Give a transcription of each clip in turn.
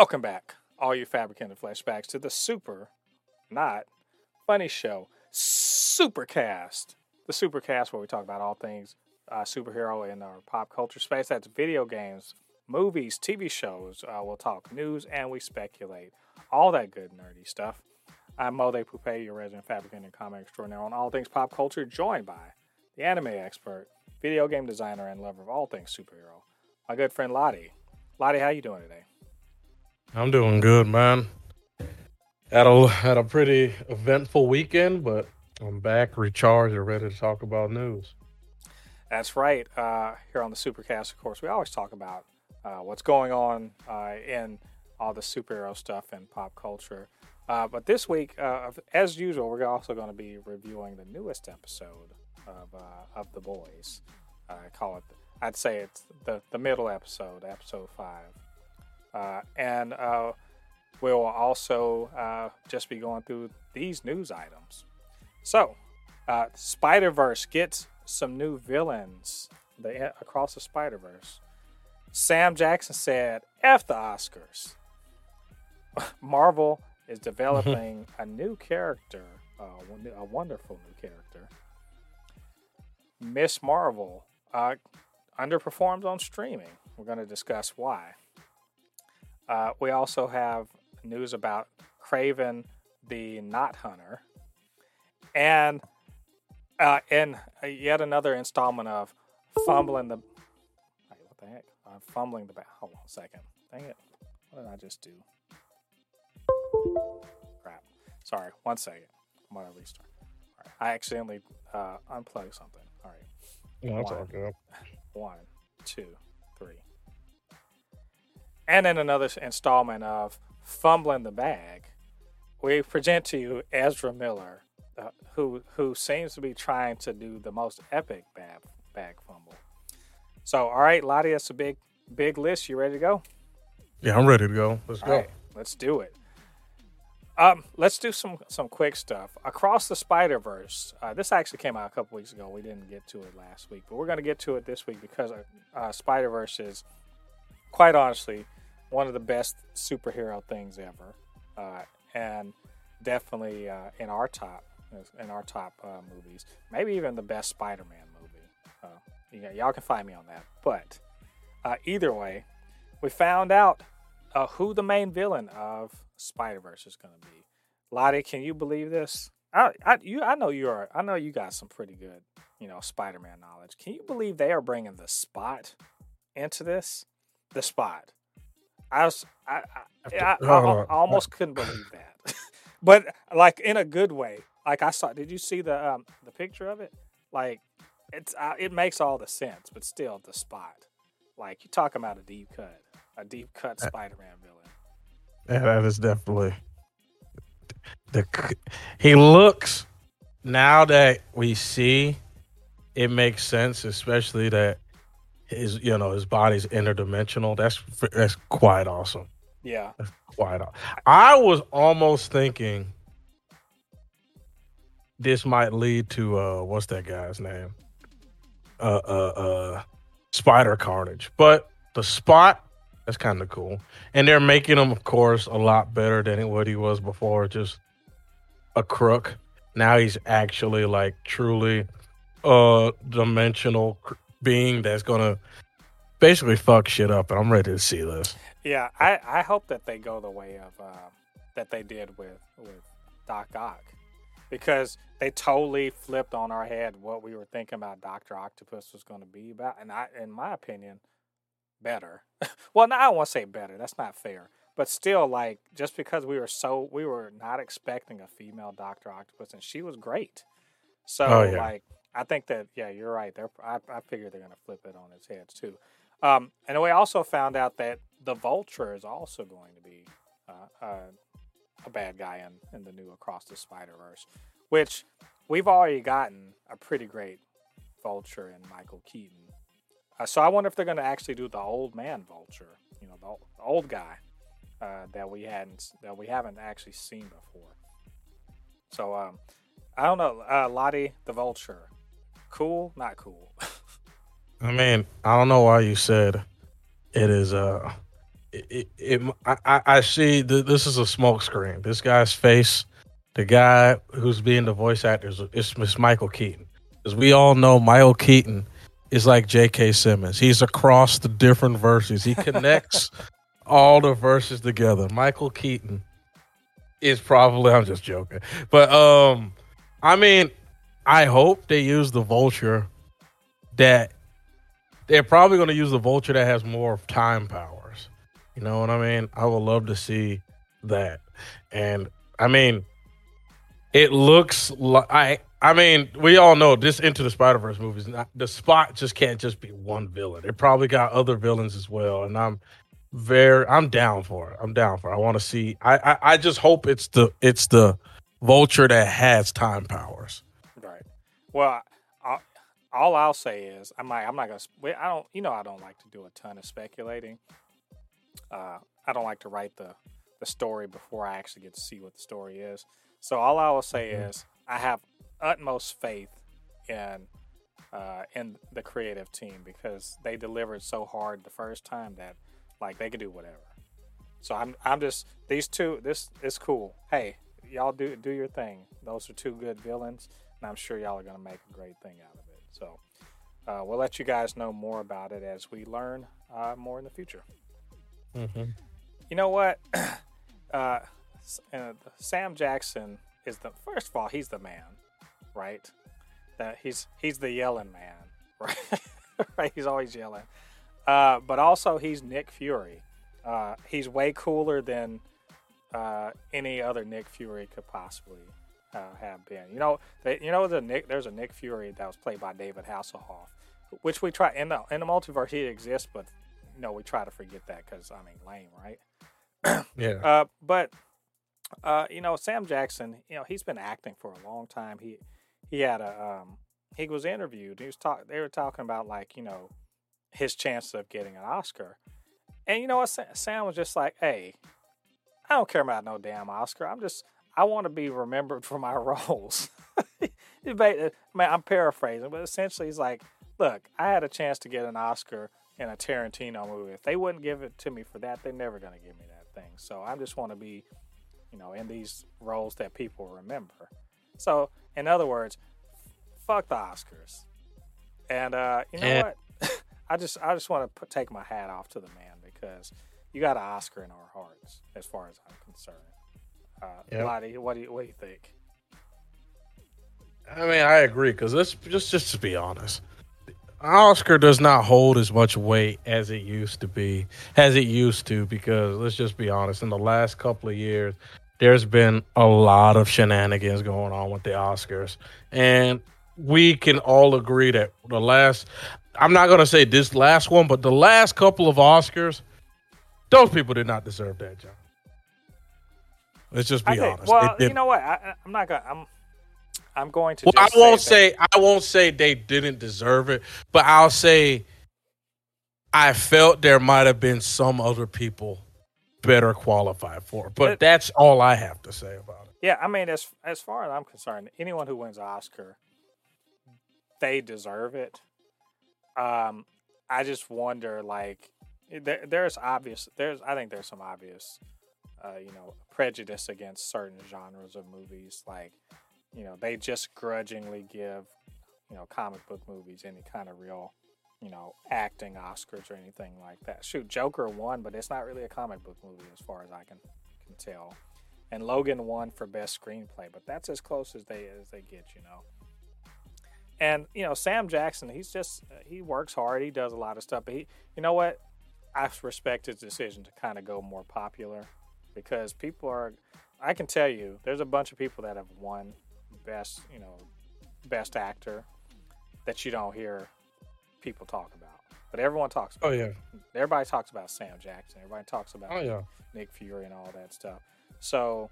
Welcome back, all you fabricated flashbacks, to the super, not funny show, Supercast. The Supercast, where we talk about all things uh, superhero in our pop culture space. That's video games, movies, TV shows. Uh, we'll talk news and we speculate. All that good nerdy stuff. I'm Mode Poupe, your resident fabricant and comic extraordinaire on all things pop culture, joined by the anime expert, video game designer, and lover of all things superhero, my good friend Ladi. Ladi, how you doing today? I'm doing good, man. Had a had a pretty eventful weekend, but I'm back, recharged, and ready to talk about news. That's right. Uh, here on the Supercast, of course, we always talk about uh, what's going on uh, in all the superhero stuff and pop culture. Uh, but this week, uh, as usual, we're also going to be reviewing the newest episode of uh, of The Boys. I call it. I'd say it's the the middle episode, episode five. Uh, and uh, we'll also uh, just be going through these news items. So, uh, Spider Verse gets some new villains the, across the Spider Verse. Sam Jackson said, F the Oscars. Marvel is developing a new character, uh, a wonderful new character. Ms. Marvel uh, underperforms on streaming. We're going to discuss why. Uh, we also have news about Kraven the Knot Hunter, and uh, in yet another installment of fumbling the. Wait, what the heck? I'm fumbling the. Hold on a second. Dang it! What did I just do? Crap. Sorry. One second. I'm gonna restart. Right. I accidentally uh, unplugged something. All right. Yeah, that's all good. One, two. And in another installment of Fumbling the Bag, we present to you Ezra Miller, uh, who who seems to be trying to do the most epic bag, bag fumble. So, all right, Ladi, that's a big big list. You ready to go? Yeah, I'm ready to go. Let's All go. right, let's do it. Um, let's do some some quick stuff. Across the Spider Verse. Uh, this actually came out a couple weeks ago. We didn't get to it last week, but we're going to get to it this week because uh, Spider Verse is, quite honestly, one of the best superhero things ever, uh, and definitely uh, in our top in our top uh, movies. Maybe even the best Spider-Man movie. Uh, yeah, y'all can find me on that. But uh, either way, we found out uh, who the main villain of Spider-Verse is going to be. Ladi, can you believe this? I, I, you, I know you are. I know you got some pretty good, you know, Spider-Man knowledge. Can you believe they are bringing the Spot into this? The Spot. I was, I, I, I, I, almost couldn't believe that, but like in a good way. Like I saw, did you see the um, the picture of it? Like it's uh, it makes all the sense, but still the spot. Like you're talking about a deep cut, a deep cut Spider-Man villain. Yeah, that is definitely the. He looks now that we see, it makes sense, especially that his you know his body's interdimensional. That's that's quite awesome. Yeah, That's quite. Awesome. I was almost thinking this might lead to uh what's that guy's name? Uh uh uh Spider Carnage. But the spot that's kind of cool. And they're making him of course a lot better than what he was before, just a crook. Now he's actually like truly a dimensional being that's to basically fuck shit up and I'm ready to see this. yeah. I I hope that they go the way of uh, that they did with with Doc Ock, because they totally flipped on our head what we were thinking about Doctor Octopus was going to be about, and I, in my opinion, better. well, no, I don't want to say better. That's not fair. But still, like, just because we were so we were not expecting a female Doctor Octopus, and she was great. So, Oh, yeah. like, I think that yeah, you're right. They're I, I figure they're gonna flip it on its head too. Um, and we also found out that the Vulture is also going to be uh, uh, a bad guy in, in the new Across the Spider Verse, which we've already gotten a pretty great Vulture in Michael Keaton. Uh, so I wonder if they're going to actually do the old man Vulture, you know, the, ol- the old guy uh, that we hadn't that we haven't actually seen before. So um, I don't know, uh, Ladi the Vulture, cool, not cool. I mean, I don't know why you said it is uh it, it, it I, I see that this is a smoke screen. This guy's face, the guy who's being the voice actor is, is Michael Keaton. As we all know, Michael Keaton is like J.K. Simmons. He's across the different verses. He connects all the verses together. Michael Keaton is probably I'm just joking. But um I mean, I hope they use the vulture that they're probably going to use the vulture that has more time powers. You know what I mean? I would love to see that. And I mean, it looks like I I mean, we all know this Into the Spider Verse movies. Not, the spot just can't just be one villain. It probably got other villains as well, and I'm very I'm down for it. I'm down for. It. I want to see. I, I I just hope it's the it's the vulture that has time powers. Well, I, all I'll say is I'm not I'm not gonna. I don't. You know, I don't like to do a ton of speculating. Uh, I don't like to write the the story before I actually get to see what the story is. So all I will say mm-hmm. is I have utmost faith in uh, in the creative team because they delivered so hard the first time that like they could do whatever. So I'm I'm just these two. This is cool. Hey, y'all do do your thing. Those are two good villains, and I'm sure y'all are gonna make a great thing out of it. So uh, we'll let you guys know more about it as we learn uh, more in the future. Mm-hmm. You know what? uh, Sam Jackson is the first of all he's the man right? That he's he's the yelling man, right? right? He's always yelling. Uh, but also he's Nick Fury. Uh, he's way cooler than uh, any other Nick Fury could possibly uh, have been. You know, they, you know the Nick. There's a Nick Fury that was played by David Hasselhoff, which we try in the in the multiverse he exists, but you know we try to forget that because I mean lame, right? yeah. Uh, but uh, you know Sam Jackson, you know he's been acting for a long time. He he had a um, he was interviewed. He was talk. They were talking about like you know his chances of getting an Oscar, and you know what? Sam was just like, "Hey, I don't care about no damn Oscar. I'm just I want to be remembered for my roles." Man, I'm paraphrasing, but essentially he's like, "Look, I had a chance to get an Oscar." in a Tarantino movie. If they wouldn't give it to me for that, they're never going to give me that thing. So I just want to be, you know, in these roles that people remember. So in other words, fuck the Oscars. And uh, you know what? I just I just want to put, take my hat off to the man because you got an Oscar in our hearts, as far as I'm concerned. Uh, yep. Ladi, what do you what do you think? I mean, I agree because let's just just to be honest, Oscar does not hold as much weight as it used to be, as it used to. Because let's just be honest, in the last couple of years, there's been a lot of shenanigans going on with the Oscars. And we can all agree that the last, I'm not going to say this last one, but the last couple of Oscars, those people did not deserve that job. Let's just be honest. Well, you know what? I, am not going to, I'm, I'm going to. Well, I won't say, say I won't say they didn't deserve it, but I'll say I felt there might have been some other people better qualified for. But it, that's all I have to say about it. Yeah, I mean, as as far as I'm concerned, anyone who wins Oscar, they deserve it. Um, I just wonder, like, there, there's obvious, there's I think there's some obvious, uh, you know, prejudice against certain genres of movies. Like, you know, they just grudgingly give, you know, comic book movies any kind of real you know, acting Oscars or anything like that. Shoot, Joker won, but it's not really a comic book movie as far as I can can tell. And Logan won for best screenplay, but that's as close as they as they get, you know. And you know, Sam Jackson, he's just he works hard. He does a lot of stuff, but he, you know what? I respect his decision to kind of go more popular because people are. I can tell you, there's a bunch of people that have won best, you know, best actor that you don't hear people talk about. But everyone talks about. Oh yeah. Everybody talks about Sam Jackson. Everybody talks about oh, yeah. Nick Fury and all that stuff. So,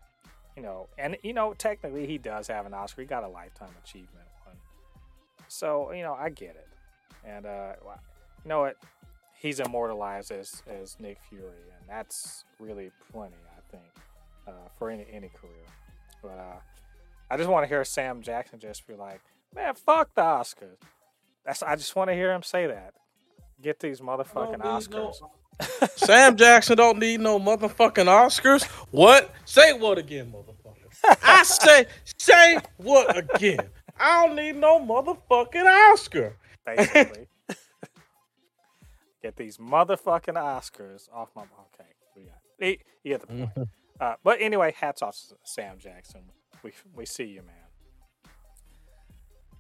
you know, and you know, technically he does have an Oscar. He got a lifetime achievement one. So, you know, I get it. And uh you know what? He's immortalized as as Nick Fury, and that's really plenty, think, uh, for any any career. But uh I just want to hear Sam Jackson just be like, man, fuck the Oscars. That's I just want to hear him say that. Get these motherfucking Oscars. No, Sam Jackson don't need no motherfucking Oscars. What? Say what again, motherfucker? I say, say what again? I don't need no motherfucking Oscar. Basically. Get these motherfucking Oscars off my. Okay, You get the point. Uh, but anyway, hats off Sam Jackson. We we see you, man.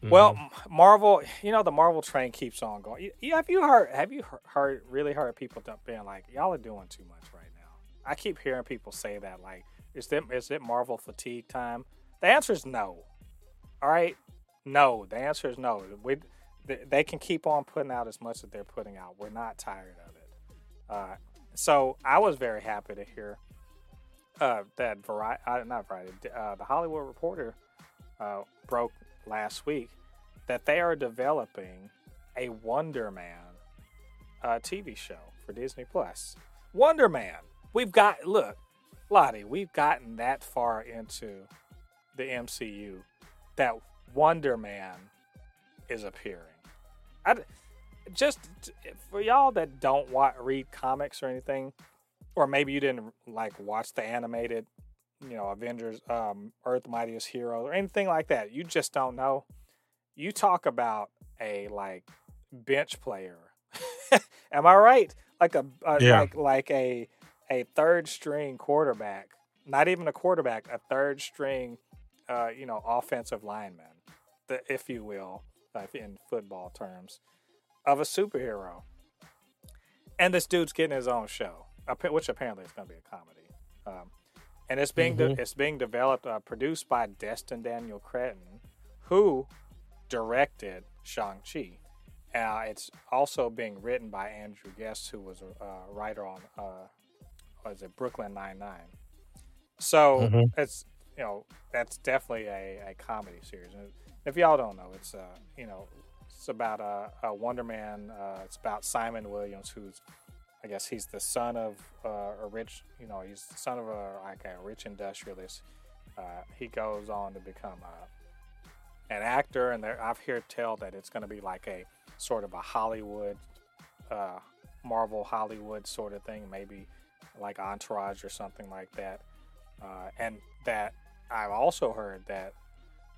Mm-hmm. Well, Marvel, you know the Marvel train keeps on going. You, have you heard? Have you heard? Really heard people being like, "Y'all are doing too much right now." I keep hearing people say that. Like, is it is it Marvel fatigue time? The answer is no. All right, no. The answer is no. We they can keep on putting out as much as they're putting out. We're not tired of it. Uh, so I was very happy to hear uh, that Variety, uh, not Variety, uh, the Hollywood Reporter uh, broke last week that they are developing a Wonder Man uh, TV show for Disney Plus. Wonder Man. We've got look, Ladi. We've gotten that far into the MCU that Wonder Man is appearing. I, just for y'all that don't want, read comics or anything, or maybe you didn't like watch the animated, you know, Avengers, um, Earth Mightiest Hero, or anything like that. You just don't know. You talk about a like bench player. Am I right? Like a, a yeah. like like a a third string quarterback, not even a quarterback, a third string, uh, you know, offensive lineman, the, if you will, uh, in football terms, of a superhero. And this dude's getting his own show which apparently is going to be a comedy. Um, and it's being mm-hmm. de- it's being developed, uh, produced by Destin Daniel Cretton, who directed Shang Chi. Uh, it's also being written by Andrew Guest, who was a uh, writer on uh, was it Brooklyn Nine Nine. So mm-hmm. it's you know that's definitely a, a comedy series. And if y'all don't know, it's uh you know it's about a, a Wonder Man. Uh, it's about Simon Williams, who's I guess he's the son of uh, a rich, you know, he's the son of a like a rich industrialist. Uh, he goes on to become a, an actor, and there, I've heard tell that it's going to be like a sort of a Hollywood, uh, Marvel Hollywood sort of thing, maybe like Entourage or something like that. Uh, and that I've also heard that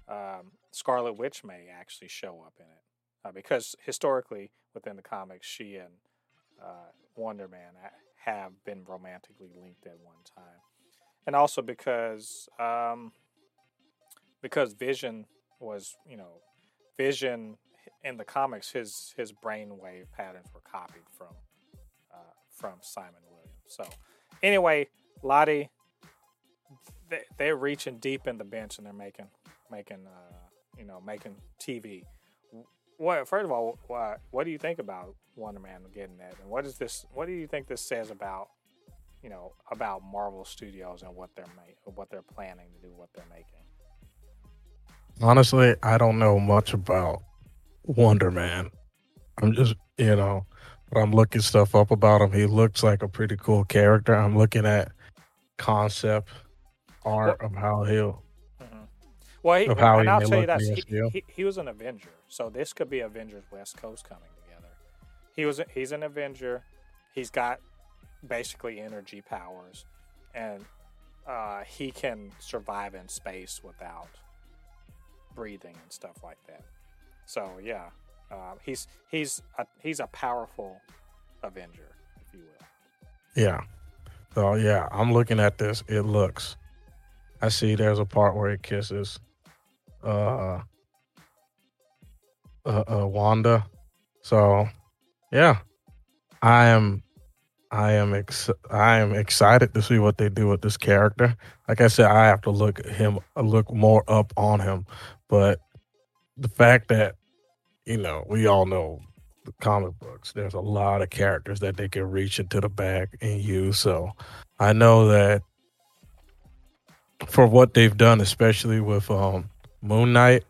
um, Scarlet Witch may actually show up in it uh, because historically within the comics, she and uh, Wonder Man have been romantically linked at one time, and also because um, because Vision was you know Vision in the comics his his brainwave patterns were copied from uh, from Simon Williams. So anyway, Ladi they, they're reaching deep in the bench and they're making making uh, you know making TV what first of all, what what do you think about Wonder Man getting that, and what is this? What do you think this says about you know about Marvel Studios and what they're ma- what they're planning to do, what they're making? Honestly, I don't know much about Wonder Man. I'm just you know, but I'm looking stuff up about him. He looks like a pretty cool character. I'm looking at concept art of how he'll well, he, and I'll tell you that he, he, he, was an Avenger, so this could be Avengers West Coast coming together. He was he's an Avenger. He's got basically energy powers, and uh, he can survive in space without breathing and stuff like that. So yeah, uh, he's he's a, he's a powerful Avenger, if you will. Yeah. So yeah, I'm looking at this. It looks. I see. There's a part where it kisses uh, uh, uh, Wanda. So, yeah, I am, I am, ex- I am excited to see what they do with this character. Like I said, I have to look him, look more up on him. But the fact that, you know, we all know the comic books. There's a lot of characters that they can reach into the bag and use. So I know that for what they've done, especially with um Moon Knight,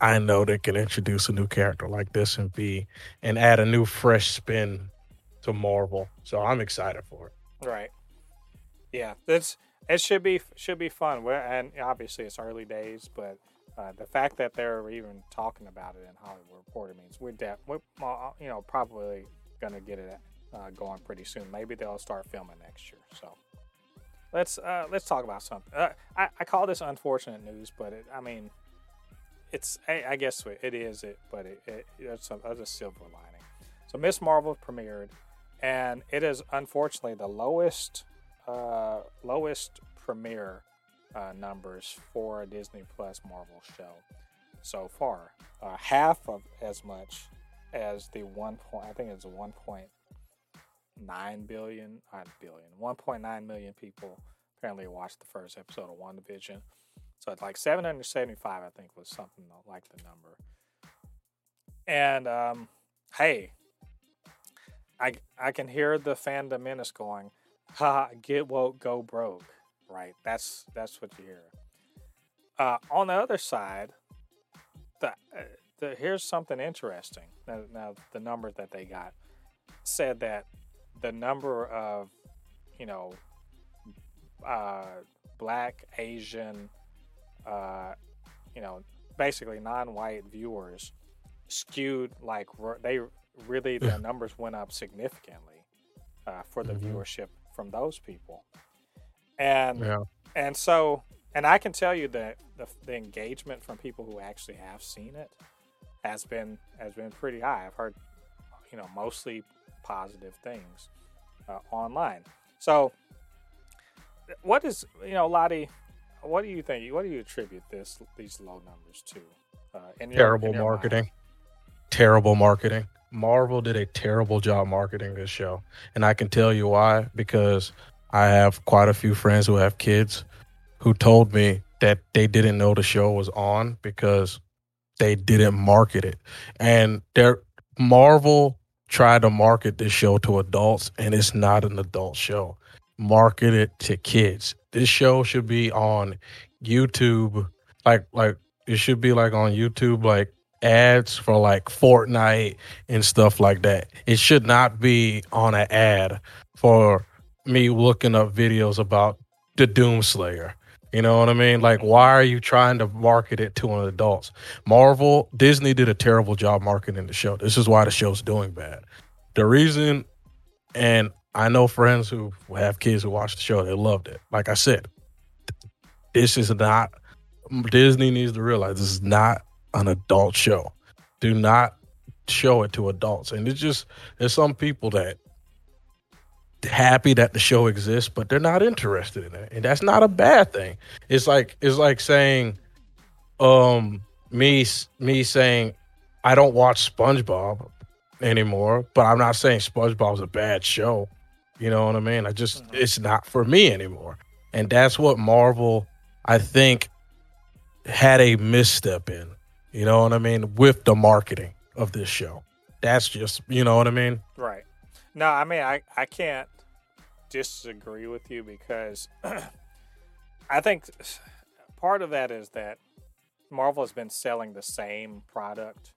I know they can introduce a new character like this and be and add a new fresh spin to Marvel. So I'm excited for it. Right. Yeah, that's it. Should be should be fun. We're, and obviously it's early days, but uh, the fact that they're even talking about it in Hollywood Reporter means we're def- we're uh, you know probably gonna get it uh, going pretty soon. Maybe they'll start filming next year. So let's uh, let's talk about something. Uh, I, I call this unfortunate news, but it, I mean, it's I, I guess it is it, but it, it it's, a, it's a silver lining. So Ms. Marvel premiered, and it is unfortunately the lowest uh, lowest premiere uh, numbers for a Disney Plus Marvel show so far. Uh, half of as much as the one point. I think it's one point nine billion, not billion, one point nine million people apparently watched the first episode of WandaVision. So it's like 775, I think, was something like the number. And um, hey, I I can hear the fandom menace going, "Ha, get woke, go broke." Right? That's that's what you hear. Uh, on the other side, the, uh, the here's something interesting. Now, now, the number that they got said that the number of you know uh, black, Asian, uh, you know, basically non-white viewers skewed like they really the numbers went up significantly uh, for the mm-hmm. viewership from those people, and yeah. and so and I can tell you that the, the engagement from people who actually have seen it has been has been pretty high. I've heard you know mostly positive things uh, online. So what is you know Ladi? What do you think? What do you attribute this these low numbers to? Uh, your, terrible marketing. Mind? Terrible marketing. Marvel did a terrible job marketing this show, and I can tell you why. Because I have quite a few friends who have kids who told me that they didn't know the show was on because they didn't market it, and their Marvel tried to market this show to adults, and it's not an adult show market it to kids. This show should be on YouTube, like like it should be like on YouTube, like ads for like Fortnite and stuff like that. It should not be on an ad for me looking up videos about the Doomslayer. You know what I mean? Like, why are you trying to market it to an adults? Marvel, Disney did a terrible job marketing the show. This is why the show's doing bad. The reason, and I know friends who have kids who watch the show. They loved it. Like I said, this is not. Disney needs to realize this is not an adult show. Do not show it to adults. And it's just there's some people that happy that the show exists, but they're not interested in it, and that's not a bad thing. It's like it's like saying, um, me me saying I don't watch SpongeBob anymore, but I'm not saying SpongeBob's a bad show. You know what I mean? I just it's not for me anymore. And that's what Marvel I think had a misstep in. You know what I mean? With the marketing of this show. That's just, you know what I mean? Right. No, I mean I I can't disagree with you because I think part of that is that Marvel has been selling the same product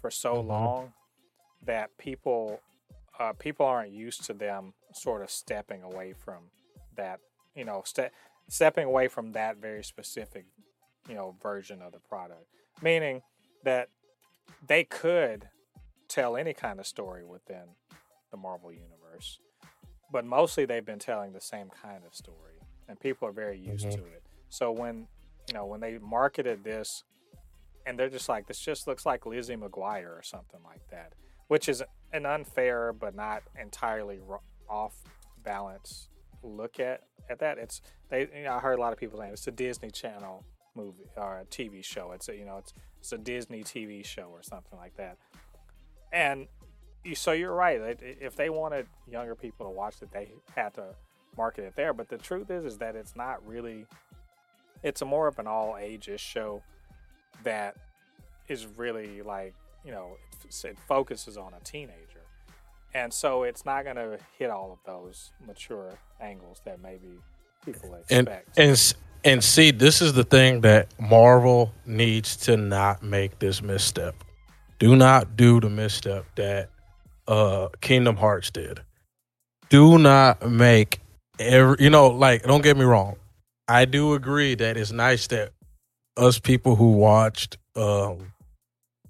for so mm-hmm. long that people uh, people aren't used to them sort of stepping away from that, you know, ste- stepping away from that very specific, you know, version of the product. Meaning that they could tell any kind of story within the Marvel universe, but mostly they've been telling the same kind of story, and people are very used mm-hmm. to it. So when you know when they marketed this, and they're just like, this just looks like Lizzie McGuire or something like that which is an unfair but not entirely off balance look at at that. It's they. You know, I heard a lot of people saying it's a Disney Channel movie or a TV show. It's a you know it's it's a Disney TV show or something like that. And so you're right. If they wanted younger people to watch it, they had to market it there. But the truth is, is that it's not really. It's a more of an all ages show that is really like you know it focuses on a teenager, and so it's not going to hit all of those mature angles that maybe people expect. And and and see, this is the thing that Marvel needs to not make this misstep. Do not do the misstep that uh Kingdom Hearts did. Do not make every you know, like don't get me wrong. I do agree that it's nice that us people who watched um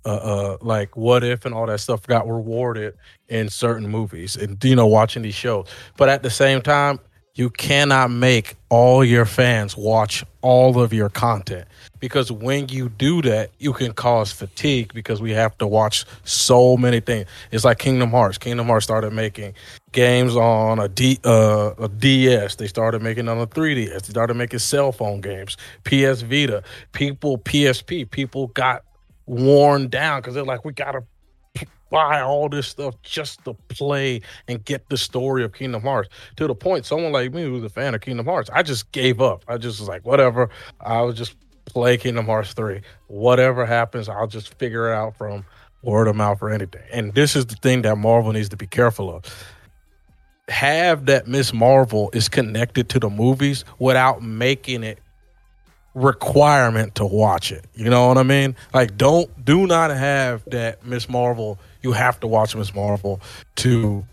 uh, uh, like what if and all that stuff got rewarded in certain movies and you know watching these shows but at the same time you cannot make all your fans watch all of your content because when you do that you can cause fatigue because we have to watch so many things. It's like kingdom hearts. Kingdom hearts started making games on a, D, uh, a ds they started making on a 3ds they started making cell phone games. Ps vita. People psp people got worn down because they're like we gotta buy all this stuff just to play and get the story of Kingdom Hearts to the point someone like me who's a fan of Kingdom Hearts, I just gave up. I just was like, whatever. I'll just play Kingdom Hearts 3. Whatever happens, I'll just figure it out from word of mouth or anything. And this is the thing that Marvel needs to be careful of. Have that Ms. Marvel is connected to the movies without making it requirement to watch it. You know what I mean? Like don't do not have that Ms. Marvel you have to watch Ms. Marvel to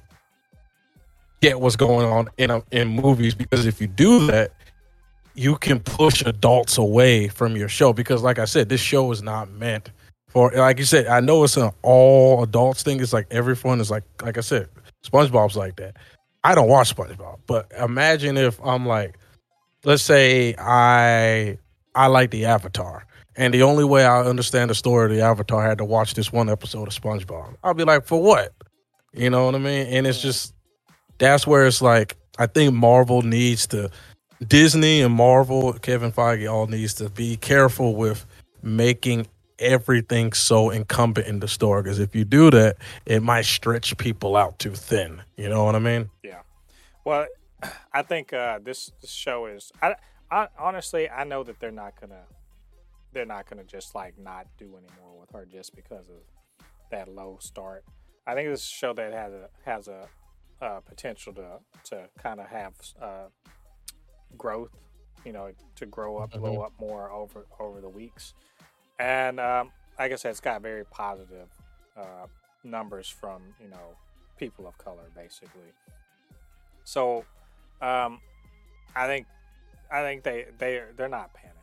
get what's going on in a, in movies because if you do that, you can push adults away from your show because, like I said, this show is not meant for. Like you said, I know it's an all adults thing. It's like everyone is like, like I said, SpongeBob's like that. I don't watch SpongeBob, but imagine if I'm like, let's say I I like the Avatar and the only way I understand the story of the Avatar, I had to watch this one episode of SpongeBob. I'll be like, for what? You know what I mean? And it's just that's where it's like I think Marvel needs to Disney and Marvel, Kevin Feige all needs to be careful with making everything so incumbent in the store because if you do that, it might stretch people out too thin. You know what I mean? Yeah. Well, I think uh, this, this show is. I, I honestly, I know that they're not gonna they're not going to just like not do anymore with her just because of that low start. I think this show that has a has a uh, potential to to kind of have uh, growth, you know, to grow up, mm-hmm. blow up more over over the weeks. And um, like I said, it's got very positive uh, numbers from you know people of color, basically. So um, I think I think they they they're not panicking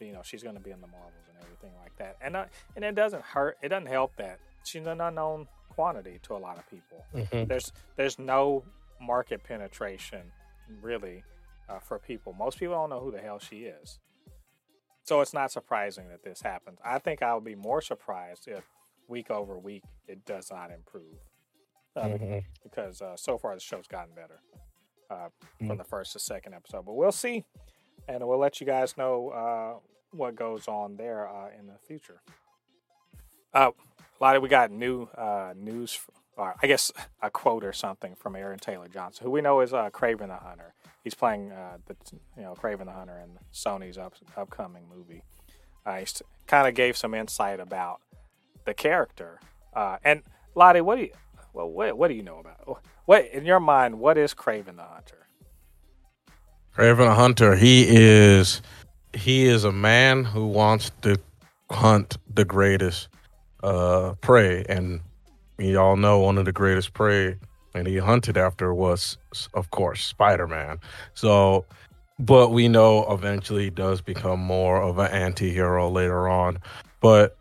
you know she's going to be in the Marvels and everything like that. And uh, and it doesn't hurt. It doesn't help that she's an unknown quantity to a lot of people. Mm-hmm. There's there's no market penetration really uh, for people. Most people don't know who the hell she is. So it's not surprising that this happens. I think I would be more surprised if week over week it does not improve. Uh, mm-hmm. Because uh, so far the show's gotten better uh, mm-hmm. from the first to second episode. But we'll see and we'll let you guys know uh, what goes on there uh, in the future. Uh, Ladi, we got new uh, news, or I guess a quote or something from Aaron Taylor Johnson, who we know is uh, Kraven the Hunter. He's playing uh, the you know Kraven the Hunter in Sony's up, upcoming movie. Uh, he kind of gave some insight about the character. Uh, and Ladi, what do you well what, what do you know about what in your mind? What is Kraven the Hunter? Kraven Hunter, he is he is a man who wants to hunt the greatest uh, prey, and we all know one of the greatest prey, and he hunted after was, of course, Spider Man. So, but we know eventually he does become more of an anti-hero later on. But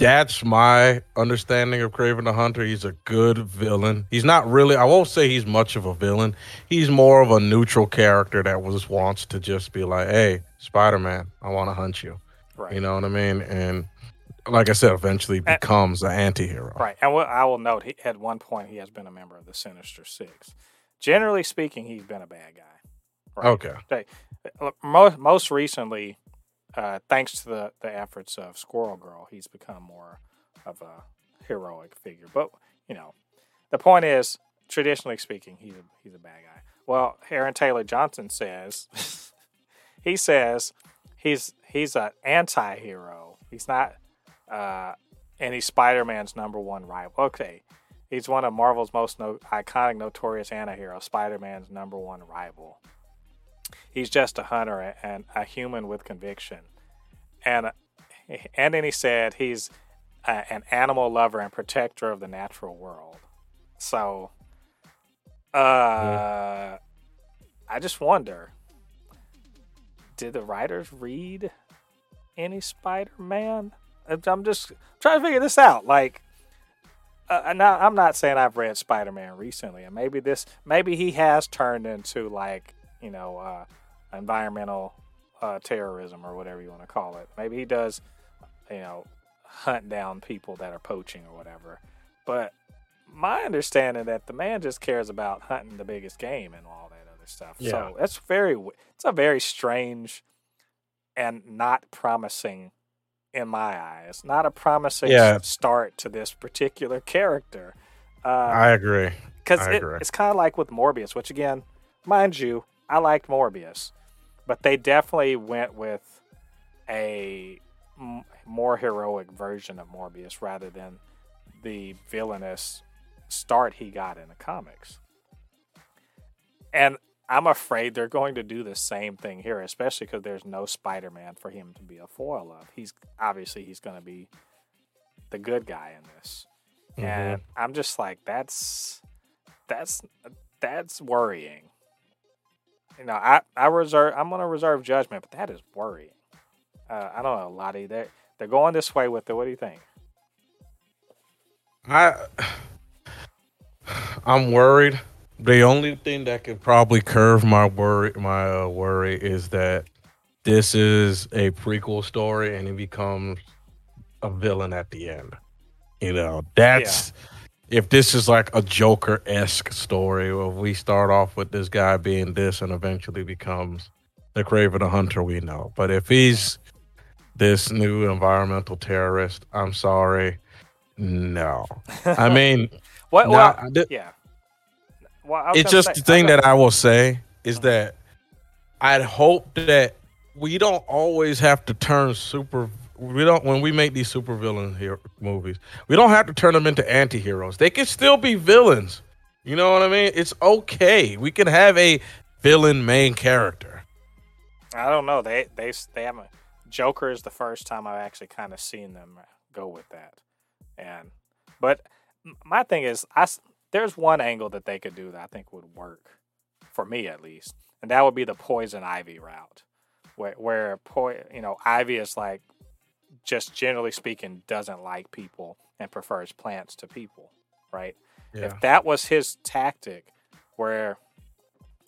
that's my understanding of Kraven the Hunter. He's a good villain. He's not really. I won't say he's much of a villain. He's more of a neutral character that was wants to just be like, "Hey, Spider Man, I want to hunt you." Right. You know what I mean? And like I said, eventually becomes an anti-hero. Right. And I will note, he, at one point, he has been a member of the Sinister Six. Generally speaking, he's been a bad guy. Right? Okay. They, uh, most, most recently, uh, thanks to the, the efforts of Squirrel Girl, he's become more of a heroic figure. But you know, the point is, traditionally speaking, he's a, he's a bad guy. Well, Aaron Taylor Johnson says he says he's he's an anti-hero. He's not, uh, Spider-Man's number one rival. Okay, he's one of Marvel's most no, iconic, notorious anti-heroes. Spider-Man's number one rival he's just a hunter and a human with conviction. And and then he said he's an animal lover and protector of the natural world. So, uh, yeah. I just wonder, did the writers read any Spider-Man? I'm just trying to figure this out. Like, uh, now I'm not saying I've read Spider Man recently, and maybe this, maybe he has turned into like, you know, uh, environmental uh, terrorism or whatever you want to call it. Maybe he does, you know, hunt down people that are poaching or whatever. But my understanding that the man just cares about hunting the biggest game and all that other stuff. Yeah. So that's very, it's a very strange and not promising in my eyes. Not a promising Yeah. start to this particular character. Uh, I agree. because it, agree. it's kind of like with Morbius, which again, mind you, I liked Morbius, but they definitely went with a m- more heroic version of Morbius rather than the villainous start he got in the comics. And I'm afraid they're going to do the same thing here, especially because there's no Spider-Man for him to be a foil of. He's obviously he's going to be the good guy in this, Mhm. and I'm just like that's that's that's worrying. You know, I I reserve I'm going to reserve judgment, but that is worrying. Uh, I don't know, Ladi. They they're going this way with it. What do you think? I I'm worried. The only thing that could probably curve my worry my uh, worry is that this is a prequel story and he becomes a villain at the end. You know, that's if this is like a Joker esque story where we start off with this guy being this and eventually becomes the Kraven the Hunter we know. But if he's this new environmental terrorist, I'm sorry. No. I mean, What? Nah, well, yeah. Well, it's just say- the thing that I will say is that I'd hope that we don't always have to turn super. We don't when we make these supervillain hero movies. We don't have to turn them into anti-heroes. They can still be villains. You know what I mean? It's okay. We can have a villain main character. I don't know. They they they haven't. Joker is the first time I've actually kind of seen them go with that, and but my thing is, I there's one angle that they could do that I think would work for me at least, and that would be the poison ivy route, where where you know ivy is like just generally speaking doesn't like people and prefers plants to people, right? Yeah. If that was his tactic, where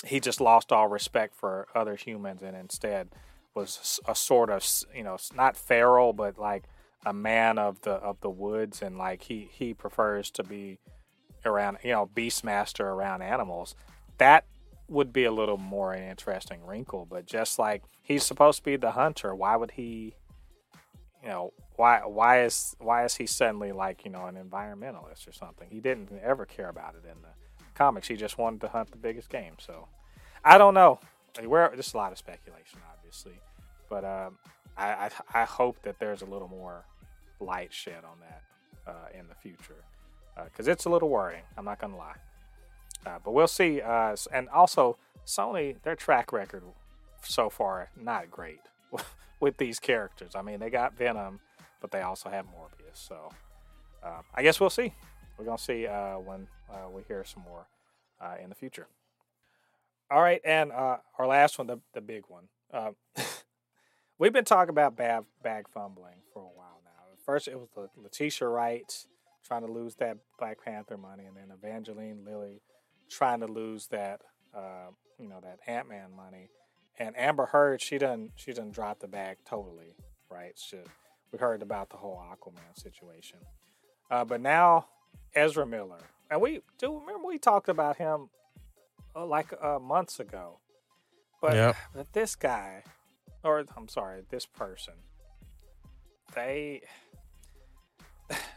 he just lost all respect for other humans and instead was a sort of you know not feral but like a man of the of the woods and like he he prefers to be around you know beastmaster around animals that would be a little more an interesting wrinkle but just like he's supposed to be the hunter why would he you know why why is why is he suddenly like you know an environmentalist or something? He didn't ever care about it in the comics. He just wanted to hunt the biggest game. So i don't know. We're there's a lot of speculation obviously. But um, I, I i hope that there's a little more light shed on that uh, in the future because it's a little worrying. I'm not gonna lie. Uh, but we'll see uh, and also sony their track record so far not great with these characters. I mean they got venom but they also have morbius so uh, i guess we'll see. We're gonna see uh, when uh, we hear some more uh, in the future. All right and uh, our last one the, the big one. Uh, we've been talking about bag, bag fumbling for a while now. First it was the letitia wright trying to lose that black panther money and then evangeline lilly trying to lose that uh, you know that ant-man money and amber heard she done she done dropped the bag totally right? She, we heard about the whole aquaman situation. Uh, but now ezra miller and we do remember we talked about him uh, like uh, months ago. But Yep. but this guy or i'm sorry this person they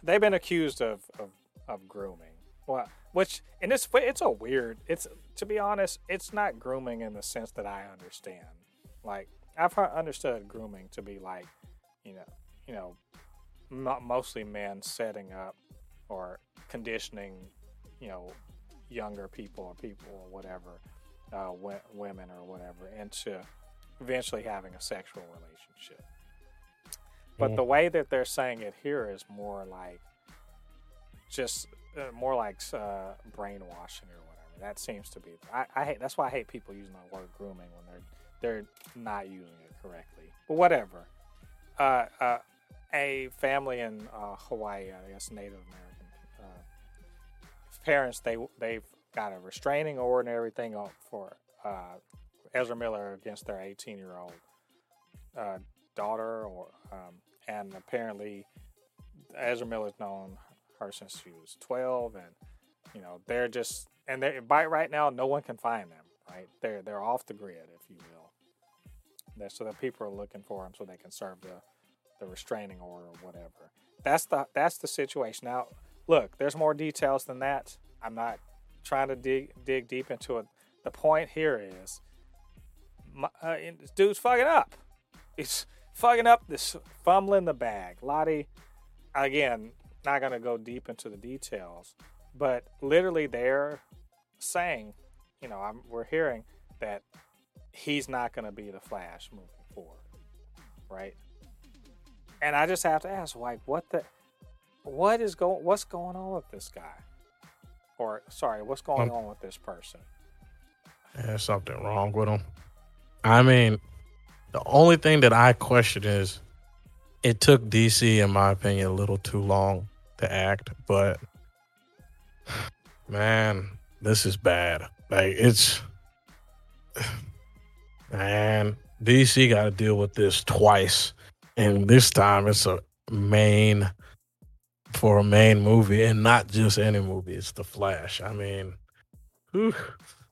they've been accused of of, of grooming. Well which in this way it's a weird it's to be honest it's not grooming in the sense that i understand like i've understood grooming to be like you know you know mo mostly men setting up or conditioning you know younger people or people or whatever uh, w- women or whatever into eventually having a sexual relationship but the way that they're saying it here is more like just uh, more like uh, brainwashing or. That seems to be. I, I hate. That's why I hate people using the word grooming when they're they're not using it correctly. But whatever. Uh, uh, a family in uh, Hawaii, I guess Native American uh, parents. They they've got a restraining order and everything for uh, Ezra Miller against their 18 year old uh, daughter, or um, and apparently Ezra Miller's known her since she was 12, and you know they're just and they by right now no one can find them. Right, they're they're off the grid, if you will. They're, so that people are looking for them so they can serve the the restraining order or whatever. That's the that's the situation. Now, look, there's more details than that. I'm not trying to dig dig deep into it. The point here is, my, uh, dude's fucking up. He's fucking up. This fumbling the bag. Ladi, again, not gonna go deep into the details, but literally they're saying, you know, I'm, we're hearing that he's not gonna be the Flash moving forward, right? And I just have to ask, like, what the, what is going, what's going on with this guy? Or sorry, what's going um, on with this person? There's something wrong with him. I mean, the only thing that I question is, it took DC, in my opinion, a little too long to act. But man, this is bad. Like it's man, DC got to deal with this twice and this time it's a main for a main movie and not just any movie. It's The Flash. I mean, whew,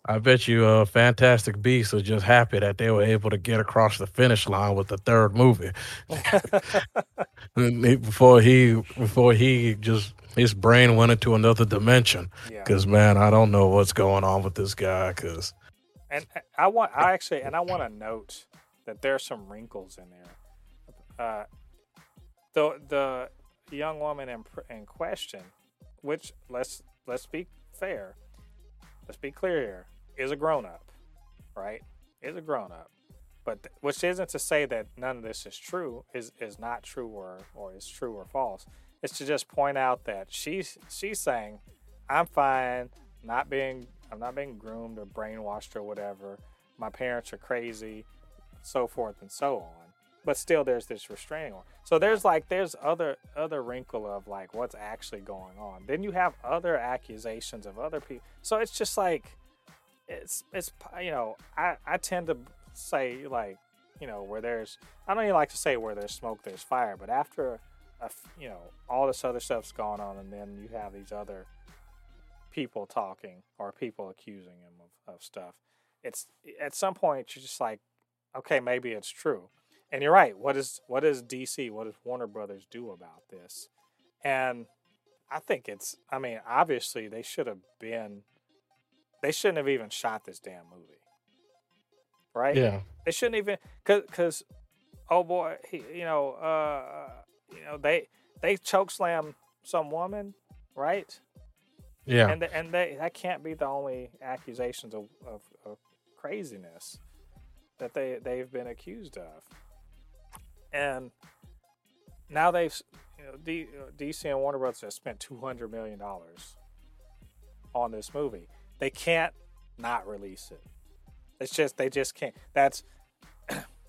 I bet you uh, Fantastic Beasts are just happy that they were able to get across the finish line with the third movie. before he before he just his brain went into another dimension. Because yeah. man, I don't know what's going on with this guy. Because and I want I actually and I want to note that there's some wrinkles in there uh, the the young woman in in question, which let's let's be fair, let's be clear here, is a grown up, right? Is a grown up, but th- which isn't to say that none of this is true, is is not true or or is true or false. It's to just point out that she's she's saying, I'm fine, not being I'm not being groomed or brainwashed or whatever. My parents are crazy, so forth and so on but still there's this restraining order. So there's like there's other other wrinkle of like what's actually going on. Then you have other accusations of other people. So it's just like it's it's you know I I tend to say like you know where there's I don't even like to say where there's smoke there's fire, but after you know all this other stuff's gone on, and then you have these other people talking or people accusing him of, of stuff. It's at some point you're just like, okay, maybe it's true and you're right. What is what does DC, what does Warner Brothers do about this? And I think it's. I mean, obviously they should have been. They shouldn't have even shot this damn movie. Right? Yeah. They shouldn't even because because oh boy, he, you know, uh, you know they they choke slam some woman, right? Yeah. And and they that can't be the only accusations of, of, of craziness that they they've been accused of and now they've you know D, DC and Warner Brothers have spent two hundred million dollars on this movie. They can't not release it. It's just they just can't. That's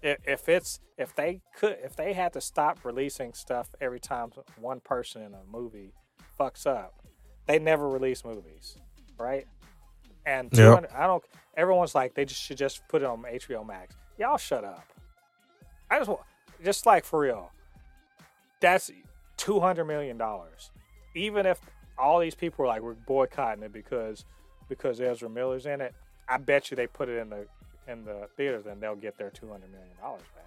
if it's if they could if they had to stop releasing stuff every time one person in a movie fucks up, they never release movies, right? And yep. I don't. Everyone's like they just should just put it on HBO Max. Y'all shut up. I just want just like for real, that's two hundred million dollars. Even if all these people were like we're boycotting it because because Ezra Miller's in it, I bet you they put it in the in the theaters and they'll get their two hundred million dollars back.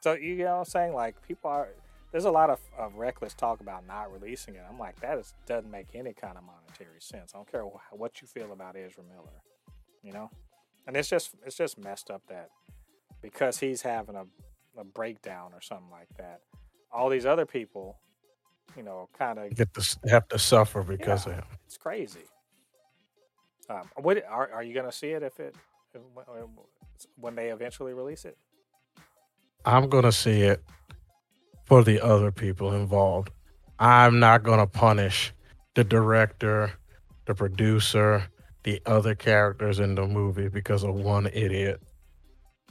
So you know what I'm saying? Like people are there's a lot of, of reckless talk about not releasing it. I'm like that is, doesn't make any kind of monetary sense. I don't care what you feel about Ezra Miller, you know. And it's just it's just messed up that because he's having a, a breakdown or something like that. All these other people, you know, kind of get to have to suffer because yeah, of him. It's crazy. Um, what are are you going to see it if it if, when they eventually release it? I'm going to see it for the other people involved. I'm not going to punish the director, the producer, the other characters in the movie because of one idiot.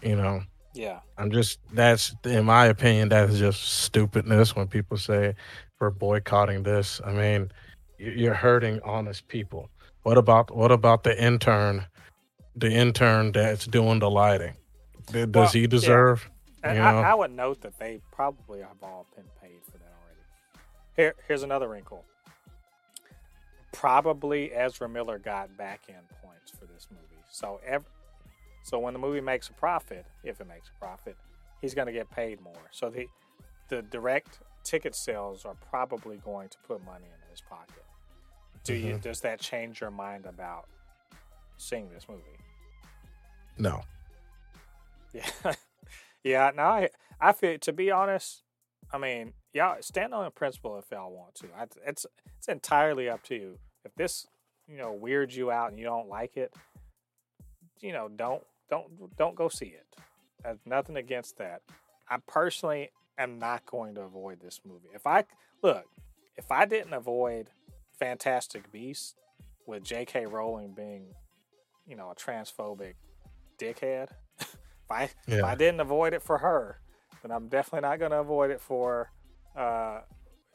You know, Yeah. I'm just that's in my opinion that's just stupidness when people say we're boycotting this. I mean, you're hurting honest people. What about what about the intern, the intern that's doing the lighting? Does Well, he deserve? And You I, know? I would note that they probably have all been paid for that already. Here, here's another wrinkle. Probably Ezra Miller got back end points for this movie. So ev- so when the movie makes a profit, if it makes a profit, he's going to get paid more. So the the direct ticket sales are probably going to put money in his pocket. Do you Mhm. does that change your mind about seeing this movie? No. Yeah, yeah. No, I I feel to be honest. I mean, y'all stand on a principle if y'all want to. I, it's it's entirely up to you. If this you know weirds you out and you don't like it, you know don't don't don't go see it. There's nothing against that. I personally am not going to avoid this movie. If I look, if I didn't avoid Fantastic Beasts with J.K. Rowling being, you know, a transphobic dickhead. if I if I didn't avoid it for her, then I'm definitely not going to avoid it for, uh,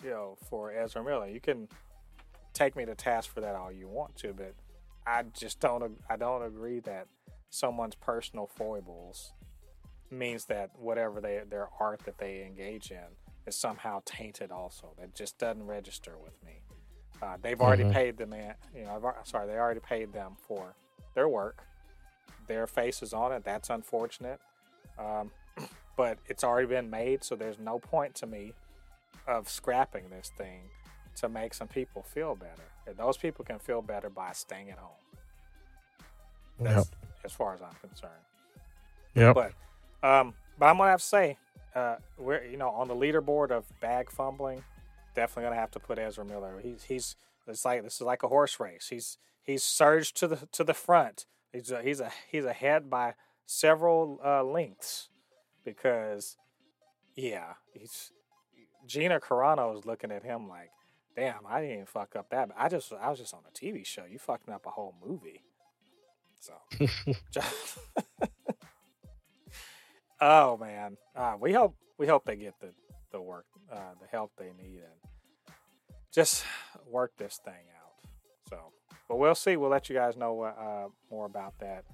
you know, for Ezra Miller. You can take me to task for that all you want to, but I just don't. I don't agree that someone's personal foibles means that whatever they their art that they engage in is somehow tainted. Also, that just doesn't register with me. Uh, they've already Mhm. paid the man. You know, I've, sorry, they already paid them for their work. Their face is on it. That's unfortunate. Um, but it's already been made, so there's no point to me of scrapping this thing to make some people feel better. And those people can feel better by staying at home. Yep. As far as I'm concerned. Yeah. But um, but I'm gonna have to say, uh, we're you know on the leaderboard of bag fumbling, definitely gonna have to put Ezra Miller. He's he's it's like this is like a horse race. He's he's surged to the to the front. He's a, he's a he's ahead by several uh, lengths because yeah, he's Gina Carano is looking at him like, damn, I didn't even fuck up that. I just I was just on a TV show. You fucking up a whole movie. So. oh man, uh, we hope we hope they get the the work, uh, the help they need, and just work this thing out. So, but we'll see. We'll let you guys know uh, more about that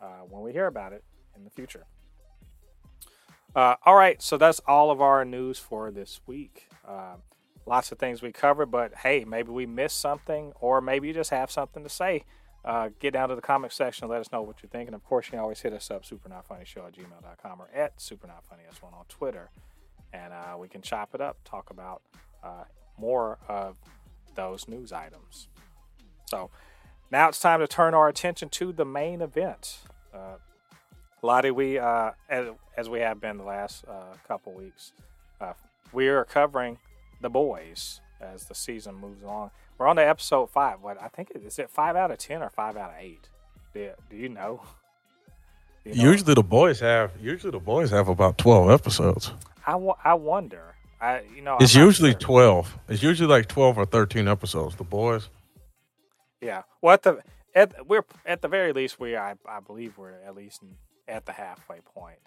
uh, when we hear about it in the future. Uh, all right, so that's all of our news for this week. Uh, lots of things we covered, but hey, maybe we missed something, or maybe you just have something to say uh, get down to the comment section. and Let us know what you think. And of course, you can always hit us up, supernotfunnyshow at gmail.com or at supernotfunnys1 on Twitter. And uh, we can chop it up, talk about uh, more of those news items. So now it's time to turn our attention to the main event. Uh, Ladi, we, uh, as, as we have been the last uh, couple weeks, uh, we are covering the boys as the season moves along. We're on to episode five. What I think is it five out of ten or five out of eight? Do, do you know? You know? Usually the boys have usually the boys have about twelve episodes. I, I wonder. I you know It's I'm usually sure. twelve. It's usually like twelve or thirteen episodes. The boys. Yeah. Well, at the at we're at the very least we I I believe we're at least at the halfway point.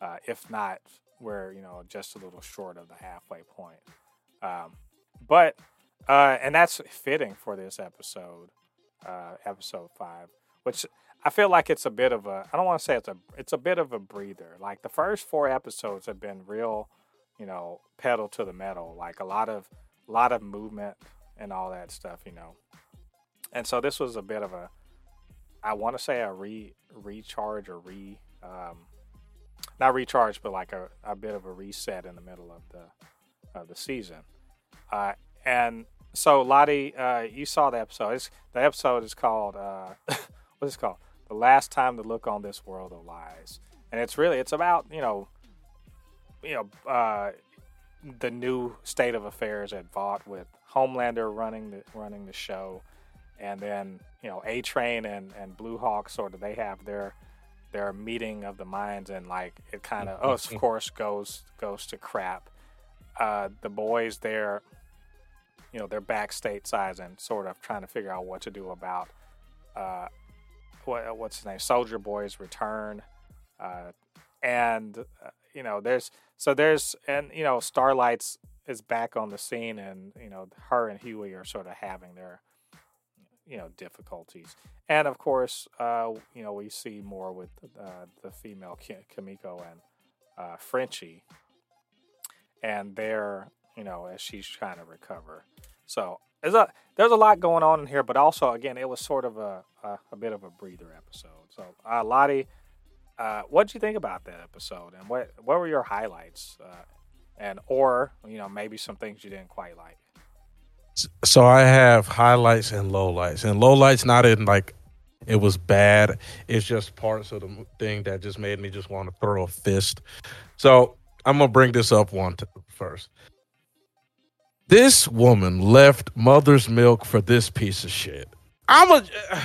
Uh, if not, we're you know just a little short of the halfway point. Um, but uh, and that's fitting for this episode, uh, episode five, which I feel like it's a bit of a I don't want to say it's a it's a bit of a breather. Like the first four episodes have been real, you know, pedal to the metal. Like a lot of lot of movement and all that stuff, you know. And so this was a bit of a, I want to say a re recharge or re, um, not recharge, but like a, a bit of a reset in the middle of the of the season. Uh, and so Ladi, uh, you saw the episode. It's, the episode is called uh, what's it called? The last time to look on this world of lies. And it's really it's about you know, you know, uh, the new state of affairs at Vought with Homelander running the running the show and then you know A Train and and Blue Hawk sort of they have their their meeting of the minds and like it kind of oh of course goes goes to crap. Uh, the boys they're you know they're back stateside and sort of trying to figure out what to do about uh, what what's his name Soldier Boy's return. Uh, and uh, you know there's so there's and you know Starlight's is back on the scene, and you know her and Hughie are sort of having their you know difficulties, and of course uh, you know we see more with uh, the female Kimiko and uh, Frenchie, and they're you know as she's trying to recover. So there's a there's a lot going on in here, but also again it was sort of a a, a bit of a breather episode. So uh, Ladi uh, what did you think about that episode, and what what were your highlights, uh, and or you know maybe some things you didn't quite like? So I have highlights and lowlights, and lowlights not in like it was bad. It's just parts of the thing that just made me just want to throw a fist. So I'm gonna bring this up one t- first. This woman left mother's milk for this piece of shit. I'm a. Uh,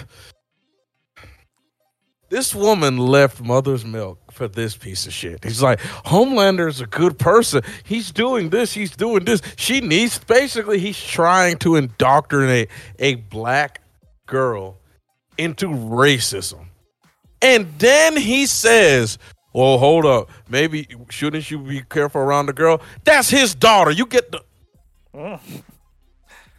this woman left mother's milk for this piece of shit. He's like, Homelander is a good person. He's doing this. He's doing this. She needs, basically, he's trying to indoctrinate a black girl into racism. And then he says, well, hold up. Maybe shouldn't you be careful around the girl? That's his daughter. You get the. Mm.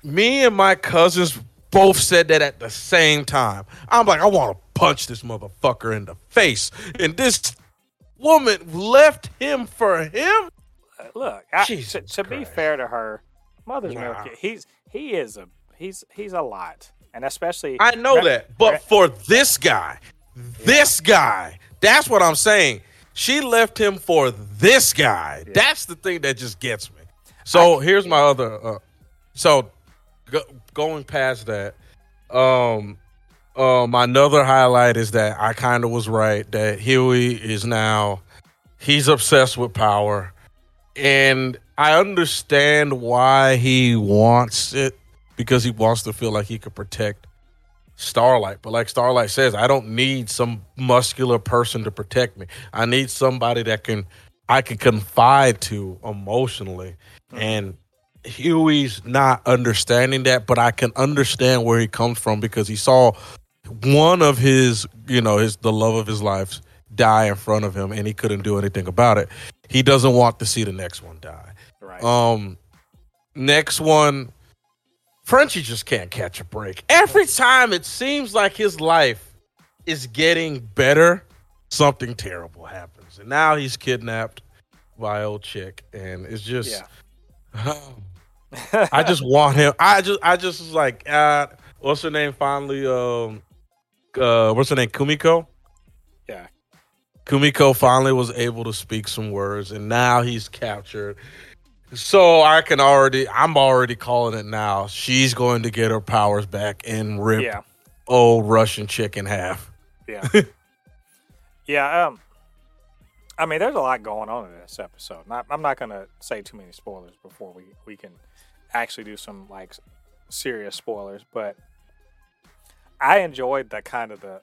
Me and my cousins both said that at the same time. I'm like, I want to punch this motherfucker in the face. And this woman left him for him. Uh, look, I, to, to be fair to her, Mother's Milk, he's he is a he's he's a lot, and especially I know that, but for this guy, this guy, that's what I'm saying. She left him for this guy. Yeah. That's the thing that just gets me. So here's my other. Uh, so go, going past that, um, um, another highlight is that I kind of was right that Hughie is now he's obsessed with power, and I understand why he wants it because he wants to feel like he could protect Starlight. But like Starlight says, I don't need some muscular person to protect me. I need somebody that can I can confide to emotionally, mm-hmm. and Hughie's not understanding that, but I can understand where he comes from because he saw one of his, you know, his the love of his life die in front of him, and he couldn't do anything about it. He doesn't want to see the next one die. Right. Um, next one, Frenchie just can't catch a break. Every time it seems like his life is getting better, something terrible happens, and now he's kidnapped by old chick, and it's just. Yeah. I just want him. I just, I just was like, uh, what's her name? Finally, um, uh, what's her name? Kimiko. Yeah. Kimiko finally was able to speak some words, and now he's captured. So I can already, I'm already calling it now. She's going to get her powers back and rip yeah. old Russian chick in half. Yeah. yeah. Um. I mean, there's a lot going on in this episode. Not, I'm not going to say too many spoilers before we we can actually do some like serious spoilers, but I enjoyed the kind of the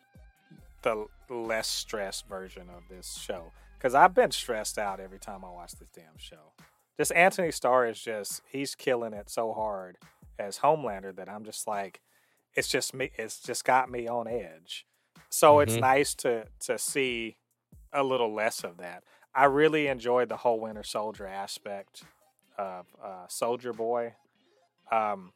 the less stressed version of this show because I've been stressed out every time I watch this damn show. This Anthony Starr is just he's killing it so hard as Homelander that I'm just like, it's just me. It's just got me on edge. So mm-hmm. it's nice to to see a little less of that. I really enjoyed the whole Winter Soldier aspect of uh, Soldier Boy. Um,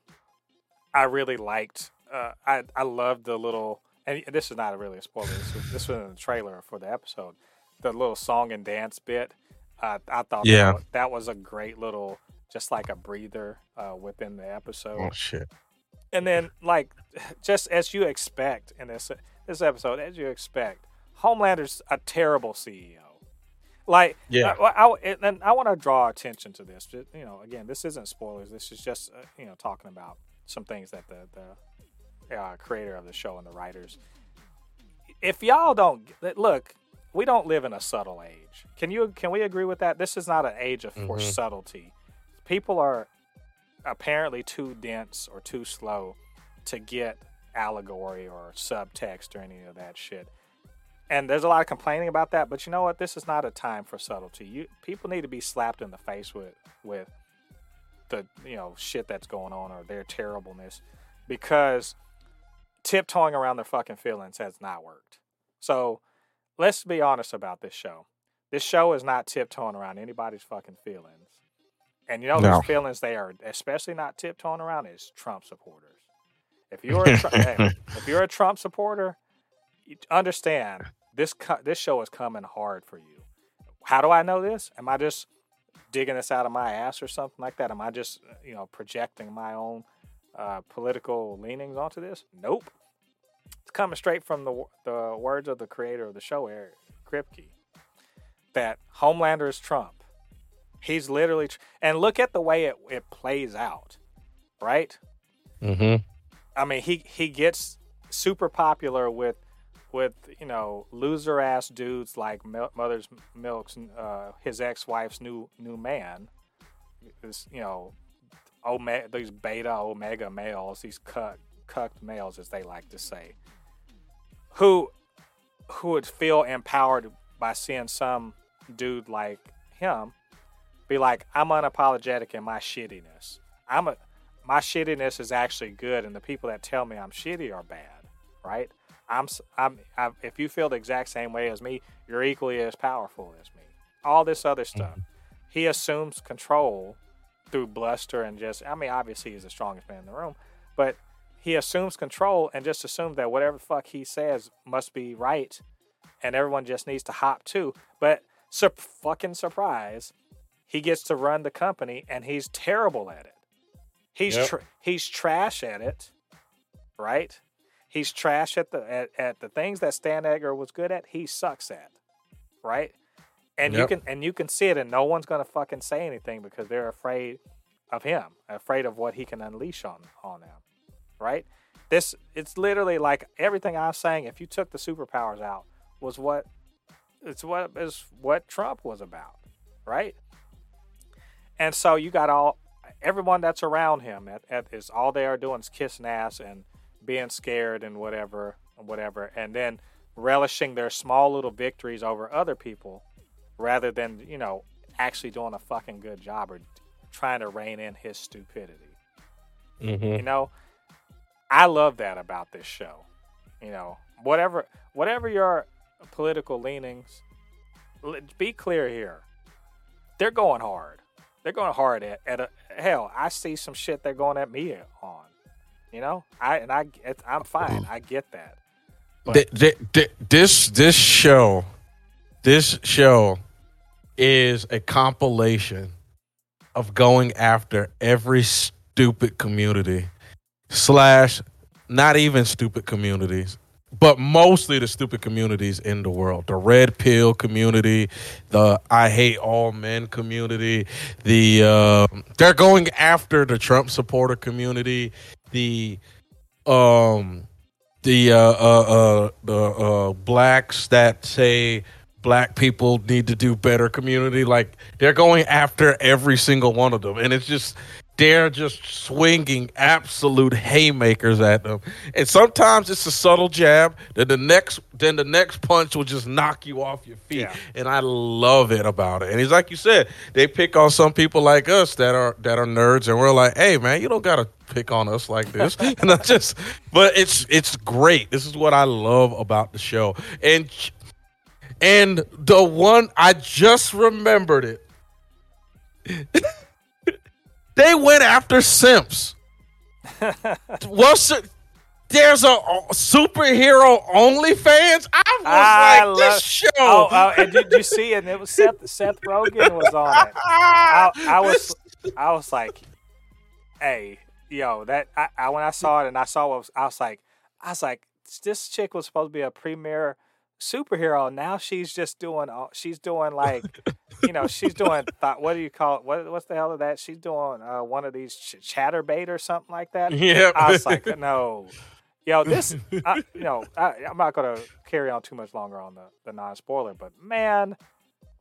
I really liked uh, I I loved the little and this is not really a spoiler. This was, this was in the trailer for the episode. The little song and dance bit. Uh, I thought yeah. that, that, was a great little, just like a breather uh, within the episode. Oh shit! And then, like, just as you expect in this this episode, as you expect, Homelander's a terrible CEO. Like, yeah, I, I and I want to draw attention to this. You know, again, this isn't spoilers. This is just uh, you know talking about some things that the the uh, creator of the show and the writers. If y'all don't look, we don't live in a subtle age. Can you can we agree with that? This is not an age of mm-hmm. for subtlety. People are apparently too dense or too slow to get allegory or subtext or any of that shit. And there's a lot of complaining about that, but you know what? This is not a time for subtlety. You people need to be slapped in the face with with the you know shit that's going on or their terribleness because tiptoeing around their fucking feelings has not worked. So let's be honest about this show. This show is not tiptoeing around anybody's fucking feelings. And you know No. whose feelings they are especially not tiptoeing around is Trump supporters. If you're a hey, if you're a Trump supporter, understand this co- this show is coming hard for you. How do I know this? Am I just digging this out of my ass or something like that? Am I just you know projecting my own uh, political leanings onto this? Nope. It's coming straight from the the words of the creator of the show, Eric Kripke, that Homelander is Trump. He's literally, tr- and look at the way it, it plays out, right? Mm-hmm. I mean, he he gets super popular with with you know loser ass dudes like Mother's Milk's uh, his ex wife's new new man. This you know, these beta omega males, these cut cucked males as they like to say, who who would feel empowered by seeing some dude like him be like, I'm unapologetic in my shittiness. I'm a my shittiness is actually good, and the people that tell me I'm shitty are bad, right? I'm, I'm, i if you feel the exact same way as me, you're equally as powerful as me. All this other mm-hmm. stuff. He assumes control through bluster and just, I mean, obviously he's the strongest man in the room, but he assumes control and just assumes that whatever the fuck he says must be right, and everyone just needs to hop to. But sur- fucking surprise, he gets to run the company, and he's terrible at it. He's Yep. tr- he's trash at it, right? He's trash at the at, at the things that Stan Edgar was good at. He sucks at, right? And you can and you can see it, and no one's gonna fucking say anything because they're afraid of him, afraid of what he can unleash on on them, right? This it's literally like everything I'm saying. If you took the superpowers out, was what it's what is what Trump was about, right? And so you got all everyone that's around him at, at is all they are doing is kissing ass and being scared and whatever and whatever, and then relishing their small little victories over other people, rather than you know actually doing a fucking good job or trying to rein in his stupidity. Mm-hmm. You know, I love that about this show. You know, whatever whatever your political leanings, be clear here. They're going hard. They're going hard at, at a, hell. I see some shit they're going at me on. You know, I and I it's, I'm fine. I get that. Th- th- th- this this show, this show, is a compilation of going after every stupid community slash not even stupid communities but mostly the stupid communities in the world the red pill community the i hate all men community the uh, they're going after the trump supporter community the um the uh, uh, uh, the uh, blacks that say black people need to do better community. Like they're going after every single one of them. And it's just they're just swinging absolute haymakers at them. And sometimes it's a subtle jab then the next then the next punch will just knock you off your feet. Yeah. and i love it about it. And it's like you said they pick on some people like us that are that are nerds and we're like hey man you don't gotta pick on us like this. And i just but it's it's great. This is what i love about the show. And and the one i just remembered it they went after simps what's it there's a, superhero OnlyFans. I was I like, love- this show. Oh, oh and did you see? it? And it was Seth. Seth Rogen was on it. I, I was, I was like, hey, yo, that I, I when I saw it and I saw what was, I was like, I was like, this chick was supposed to be a premier superhero. Now she's just doing, all she's doing like, you know, she's doing th- what do you call it? What what's the hell of that? She's doing uh, one of these ch- Chaturbate or something like that. yeah, I was like, no. Yo, this, I, you know, I, I'm not going to carry on too much longer on the, the non spoiler, but man,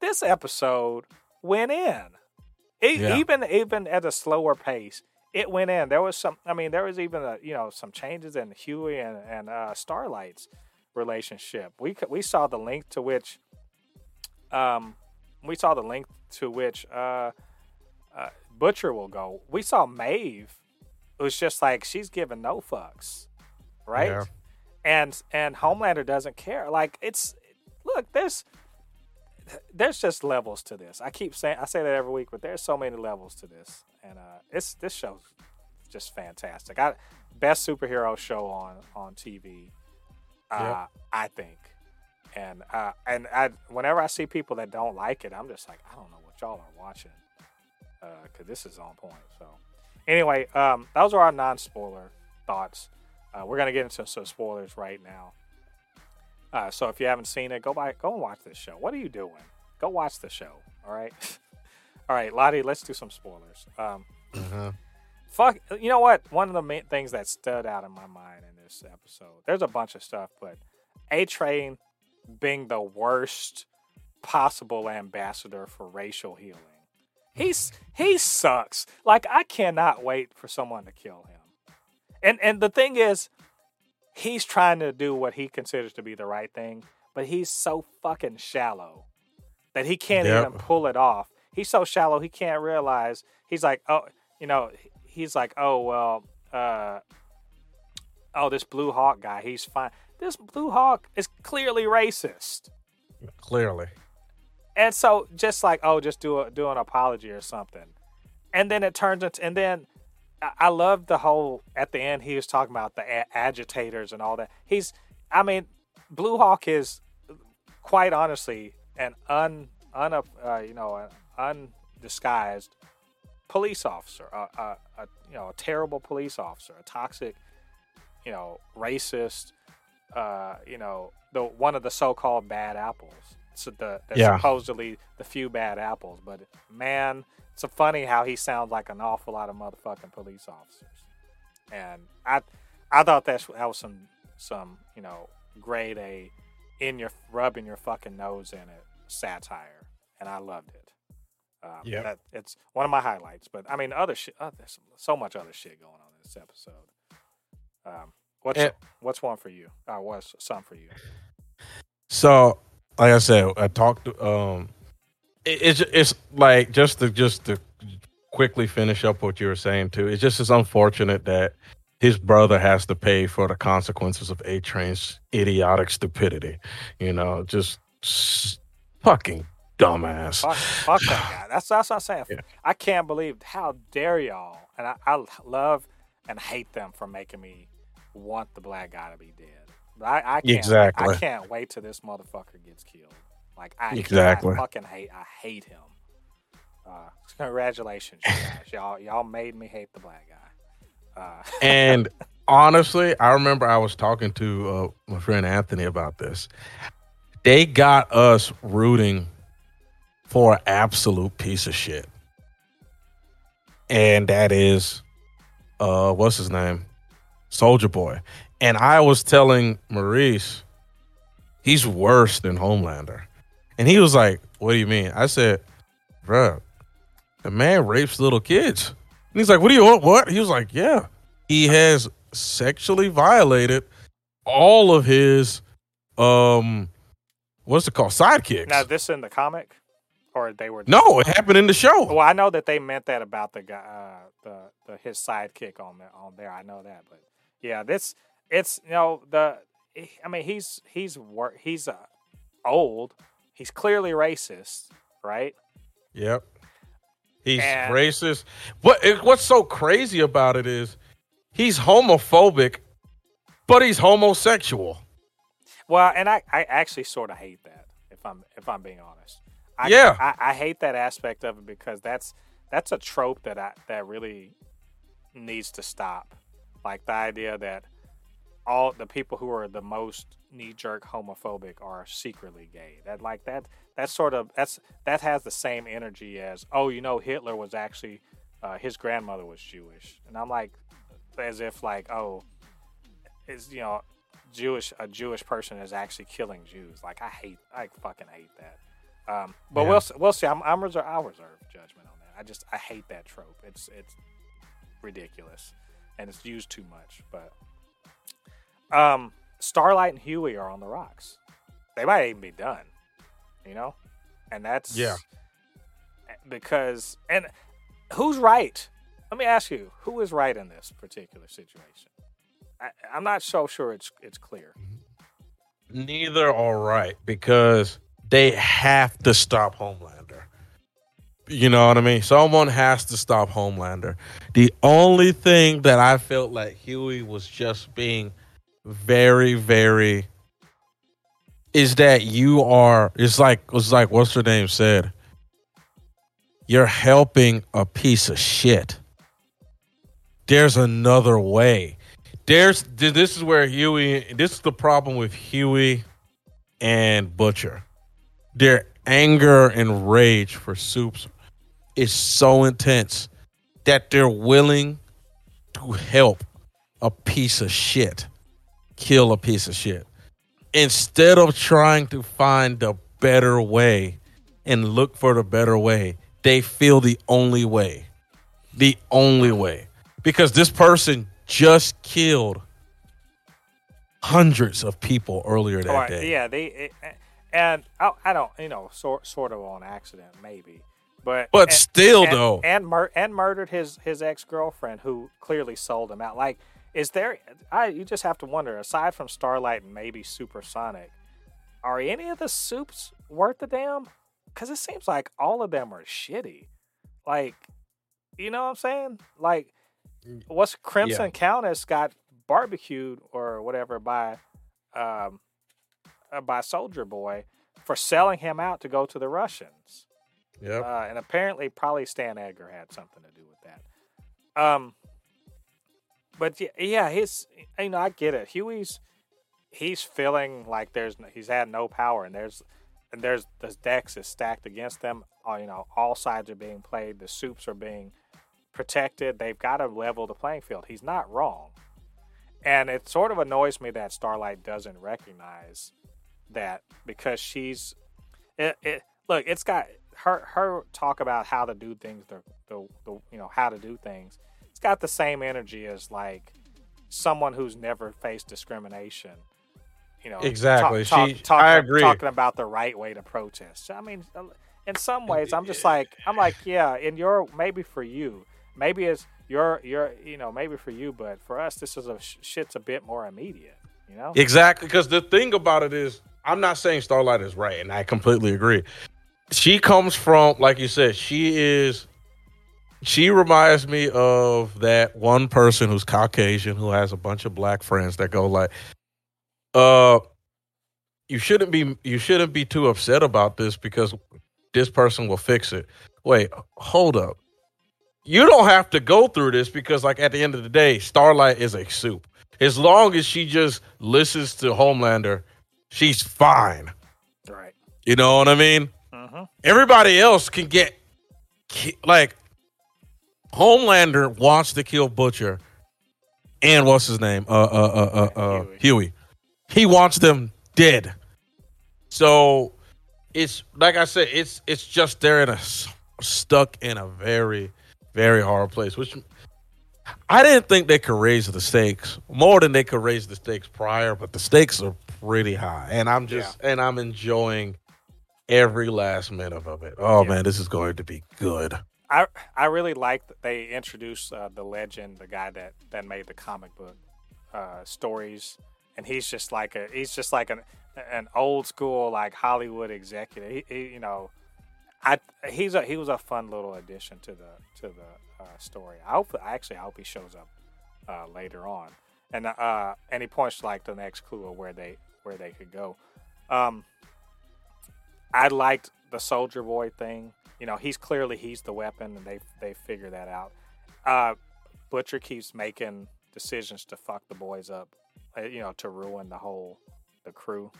this episode went in. E- Yeah. Even even at a slower pace, it went in. There was some, I mean, there was even, a, you know, some changes in Hughie and, and uh, Starlight's relationship. We, we saw the link to which, um, we saw the link to which uh, uh, Butcher will go. We saw Maeve. It was just like she's giving no fucks, right? Yeah. And and Homelander doesn't care. Like it's look, there's there's just levels to this. I keep saying I say that every week, but there's so many levels to this, and uh, it's this show's just fantastic. I best superhero show on on TV, uh, yep. I think, and uh, and I whenever I see people that don't like it, I'm just like I don't know what y'all are watching, because uh, this is on point. So anyway, um, those are our non spoiler thoughts. Uh, we're gonna get into some spoilers right now. Uh, so if you haven't seen it, go by, go and watch this show. What are you doing? Go watch the show. All right, all right, Ladi. Let's do some spoilers. Um, uh-huh. Fuck, you know what? One of the main things that stood out in my mind in this episode. There's a bunch of stuff, but A Train being the worst possible ambassador for racial healing. He's he sucks. Like I cannot wait for someone to kill him. And and the thing is, he's trying to do what he considers to be the right thing, but he's so fucking shallow that he can't yep. even pull it off. He's so shallow he can't realize. He's like, oh, you know, he's like, oh well, uh, oh this Blue Hawk guy, he's fine. This Blue Hawk is clearly racist. Clearly. And so, just like, oh, just do a do an apology or something, and then it turns into, and then I love the whole at the end he was talking about the a- agitators and all that. He's, I mean, Blue Hawk is quite honestly an un, un uh, you know, an undisguised police officer, a, a, a, you know, a terrible police officer, a toxic, you know, racist, uh, you know, the one of the so-called bad apples. So the, the yeah. supposedly the few bad apples, but man, it's funny how he sounds like an awful lot of motherfucking police officers. And I I thought that's that was some some, you know, grade A in your rubbing your fucking nose in it satire. And I loved it. Um, yeah, it's one of my highlights. But I mean, other shit. Uh, there's so much other shit going on in this episode. Um, what's and, what's one for you? Or what's some for you? So, like I said, I talked. Um, it's it's like just to just to quickly finish up what you were saying too. It's just as unfortunate that his brother has to pay for the consequences of A Train's idiotic stupidity. You know, just fucking dumbass. Fuck, fuck that guy. That's that's what I'm saying. Yeah. I can't believe how dare y'all. And I, I love and hate them for making me want the black guy to be dead. But I, I can't, exactly. I can't wait till this motherfucker gets killed. Like I exactly I fucking hate I hate him. Uh, congratulations, you guys. y'all y'all made me hate the black guy. Uh, and honestly, I remember I was talking to uh, my friend Anthony about this. They got us rooting for an absolute piece of shit, and that is, uh, what's his name, Soldier Boy. And I was telling Maurice, he's worse than Homelander. And he was like, What do you mean? I said, Bruh, the man rapes little kids. And he's like, What do you want? What? He was like, Yeah. He has sexually violated all of his um what's it called? Sidekicks. Now this in the comic? Or they were No, it happened in the show. Well, I know that they meant that about the guy uh, the, the his sidekick on the, on there. I know that, but yeah, this it's you know the I mean he's he's he's uh, old He's clearly racist, right? Yep. He's and, racist. What what's so crazy about it is he's homophobic, but he's homosexual. Well, and I, I actually sort of hate that if I'm if I'm being honest. I, yeah, I, I hate that aspect of it because that's that's a trope that I that really needs to stop. Like the idea that all the people who are the most knee jerk homophobic are secretly gay. That like that that's sort of that's that has the same energy as oh you know Hitler was actually uh, his grandmother was Jewish, and I'm like as if like oh is you know Jewish a Jewish person is actually killing Jews. Like I hate I fucking hate that. Um, but yeah. we'll we'll see. I'm I'm reserve I'll reserve judgment on that. I just I hate that trope. It's it's ridiculous and it's used too much. But um, Starlight and Hughie are on the rocks. They might even be done, you know? And that's yeah. Because and who's right? Let me ask you, who is right in this particular situation? I, I'm not so sure it's it's clear. Neither are right because they have to stop Homelander. You know what I mean? Someone has to stop Homelander. The only thing that I felt like Hughie was just being very, very is that you are it's like it's like what's her name said. You're helping a piece of shit. There's another way. There's this is where Hughie this is the problem with Hughie and Butcher. Their anger and rage for soups is so intense that they're willing to help a piece of shit kill a piece of shit. Instead of trying to find the better way and look for the better way they feel the only way. The only way. Because this person just killed hundreds of people earlier that Or, day. yeah, they it, and I, I don't, you know, sort sort of on accident, maybe, but But and- still, and, though. and mur- and murdered his his ex girlfriend who clearly sold him out. Like, is there? I you just have to wonder. Aside from Starlight maybe Supersonic, are any of the soups worth a damn? Because it seems like all of them are shitty. Like, you know what I'm saying? Like, what's Crimson Countess got barbecued or whatever by um uh, by Soldier Boy for selling him out to go to the Russians. Yep Uh, and apparently, probably Stan Edgar had something to do with that. Um, but yeah, yeah, his you know I get it. Hughie's he's feeling like there's he's had no power, and there's and there's the decks is stacked against them. All you know, all sides are being played. The soups are being protected. They've got to level the playing field. He's not wrong, and it sort of annoys me that Starlight doesn't recognize that because she's it, it look it's got her her talk about how to do things the, the the you know how to do things it's got the same energy as like someone who's never faced discrimination you know Exactly. talk, She- talk, talking, I uh, agree. talking about the right way to protest i mean uh, in some ways i'm just like i'm like yeah in your maybe for you maybe it's your your you know maybe for you but for us this is a sh- shit's a bit more immediate you know Exactly, because the thing about it is, I'm not saying Starlight is right, and I completely agree. She comes from, like you said, she is. She reminds me of that one person who's Caucasian who has a bunch of black friends that go like, "Uh, you shouldn't be you shouldn't be too upset about this because this person will fix it." Wait, hold up. You don't have to go through this because, like, at the end of the day, Starlight is a soup. As long as she just listens to Homelander, she's fine. right You know what I mean? Hmm Everybody else can get like Homelander wants to kill Butcher and what's his name? Uh uh uh uh, uh Hughie. Hughie. He wants them dead. So it's like I said, it's it's just they're in a stuck in a very very hard place, which I didn't think they could raise the stakes more than they could raise the stakes prior, but the stakes are pretty high, and I'm just and I'm enjoying every last minute of it. Oh Yeah. man, this is going to be good. I I really like that they introduced uh, the legend, the guy that that made the comic book uh, stories, and he's just like a he's just like an an old school like Hollywood executive. He, he you know, I he's a he was a fun little addition to the to the uh, story. I hope I actually I hope he shows up uh, later on, and uh and he points to like the next clue of where they where they could go. Um, I liked the soldier boy thing. You know, he's clearly he's the weapon, and they they figure that out. Uh, Butcher keeps making decisions to fuck the boys up, uh, you know, to ruin the whole the crew.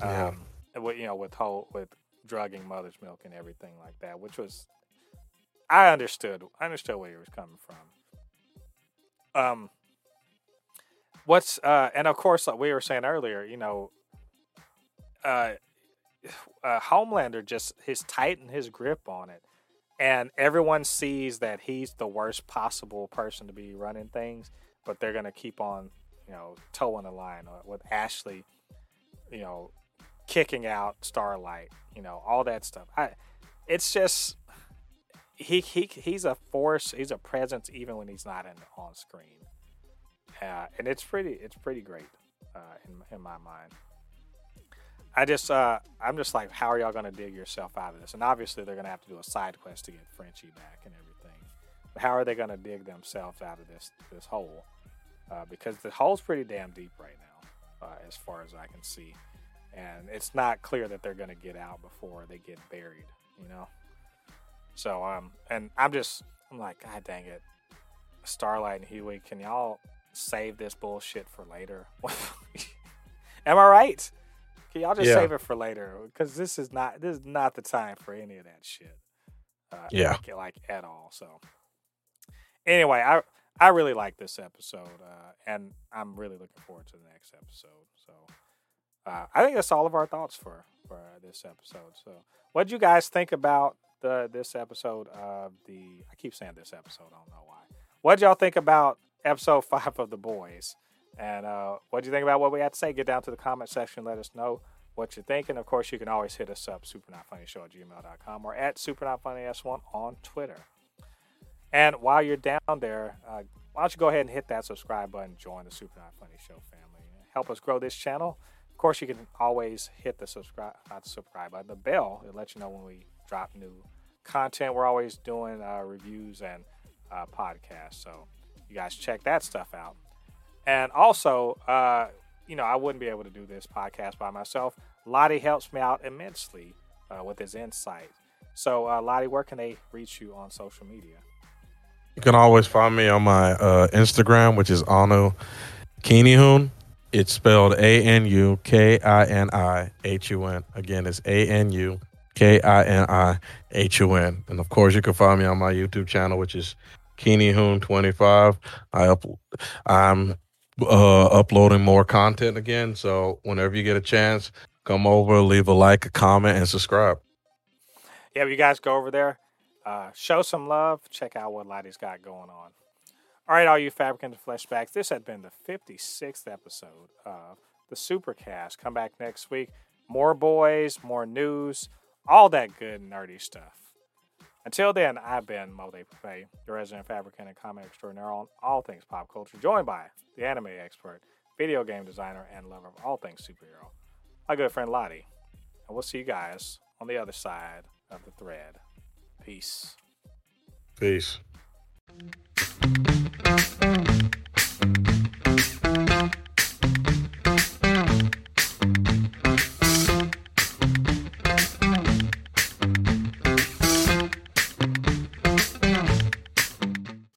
Yeah. Um, with, you know, with whole with drugging mother's milk and everything like that, which was I understood. I understood where he was coming from. Um, what's uh, and of course, like we were saying earlier, you know, uh, uh, Homelander just his tighten his grip on it, and everyone sees that he's the worst possible person to be running things, but they're gonna keep on, you know, toeing the line uh, with Ashley, you know, kicking out Starlight, you know, all that stuff. I, it's just he he he's a force. He's a presence even when he's not in on screen, uh, and it's pretty it's pretty great uh, in in my mind. I just, uh, I'm just like, how are y'all gonna dig yourself out of this? And obviously, they're gonna have to do a side quest to get Frenchie back and everything. But how are they gonna dig themselves out of this this hole? Uh, because the hole's pretty damn deep right now, uh, as far as I can see, and it's not clear that they're gonna get out before they get buried. You know. So um, and I'm just, I'm like, God dang it, Starlight and Hughie, can y'all save this bullshit for later? Am I right? Can y'all just Yeah. save it for later? Because this is not this is not the time for any of that shit. Uh, Yeah. like, like at all. So anyway, I I really like this episode, uh, and I'm really looking forward to the next episode. So uh, I think that's all of our thoughts for for uh, this episode. So what would you guys think about the this episode of the? I keep saying this episode. I don't know why. What y'all think about episode five of the boys? And uh, what do you think about what we had to say? Get down to the comment section. Let us know what you're thinking. Of course, you can always hit us up, supernotfunnyshow at gmail.com or at supernotfunnys1 on Twitter. And while you're down there, uh, why don't you go ahead and hit that subscribe button, join the Super Not Funny Show family, help us grow this channel. Of course, you can always hit the subscribe, not the subscribe button, the bell. It lets you know when we drop new content. We're always doing uh, reviews and uh, podcasts, so you guys check that stuff out. And also, uh, you know, I wouldn't be able to do this podcast by myself. Ladi helps me out immensely uh, with his insight. So, uh, Ladi, where can they reach you on social media? You can always find me on my uh, Instagram, which is Anu Kinihun. It's spelled A N U K I N I H U N. Again, it's A N U K I N I H U N. And of course, you can find me on my YouTube channel, which is Kinihun25. I up, I'm uh, uploading more content again. So whenever you get a chance, come over, leave a like, a comment, and subscribe. Yeah, you guys go over there, uh, show some love, check out what Ladi's got going on. All right, all you fabric fabricant fleshbags, this had been the 56th episode of the Supercast. Come back next week. More boys, more news, all that good nerdy stuff. Until then, I've been Mo De Buffet, the resident fabricant and comic extraordinaire on all things pop culture, joined by the anime expert, video game designer, and lover of all things superhero, my good friend Ladi. And we'll see you guys on the other side of the thread. Peace. Peace.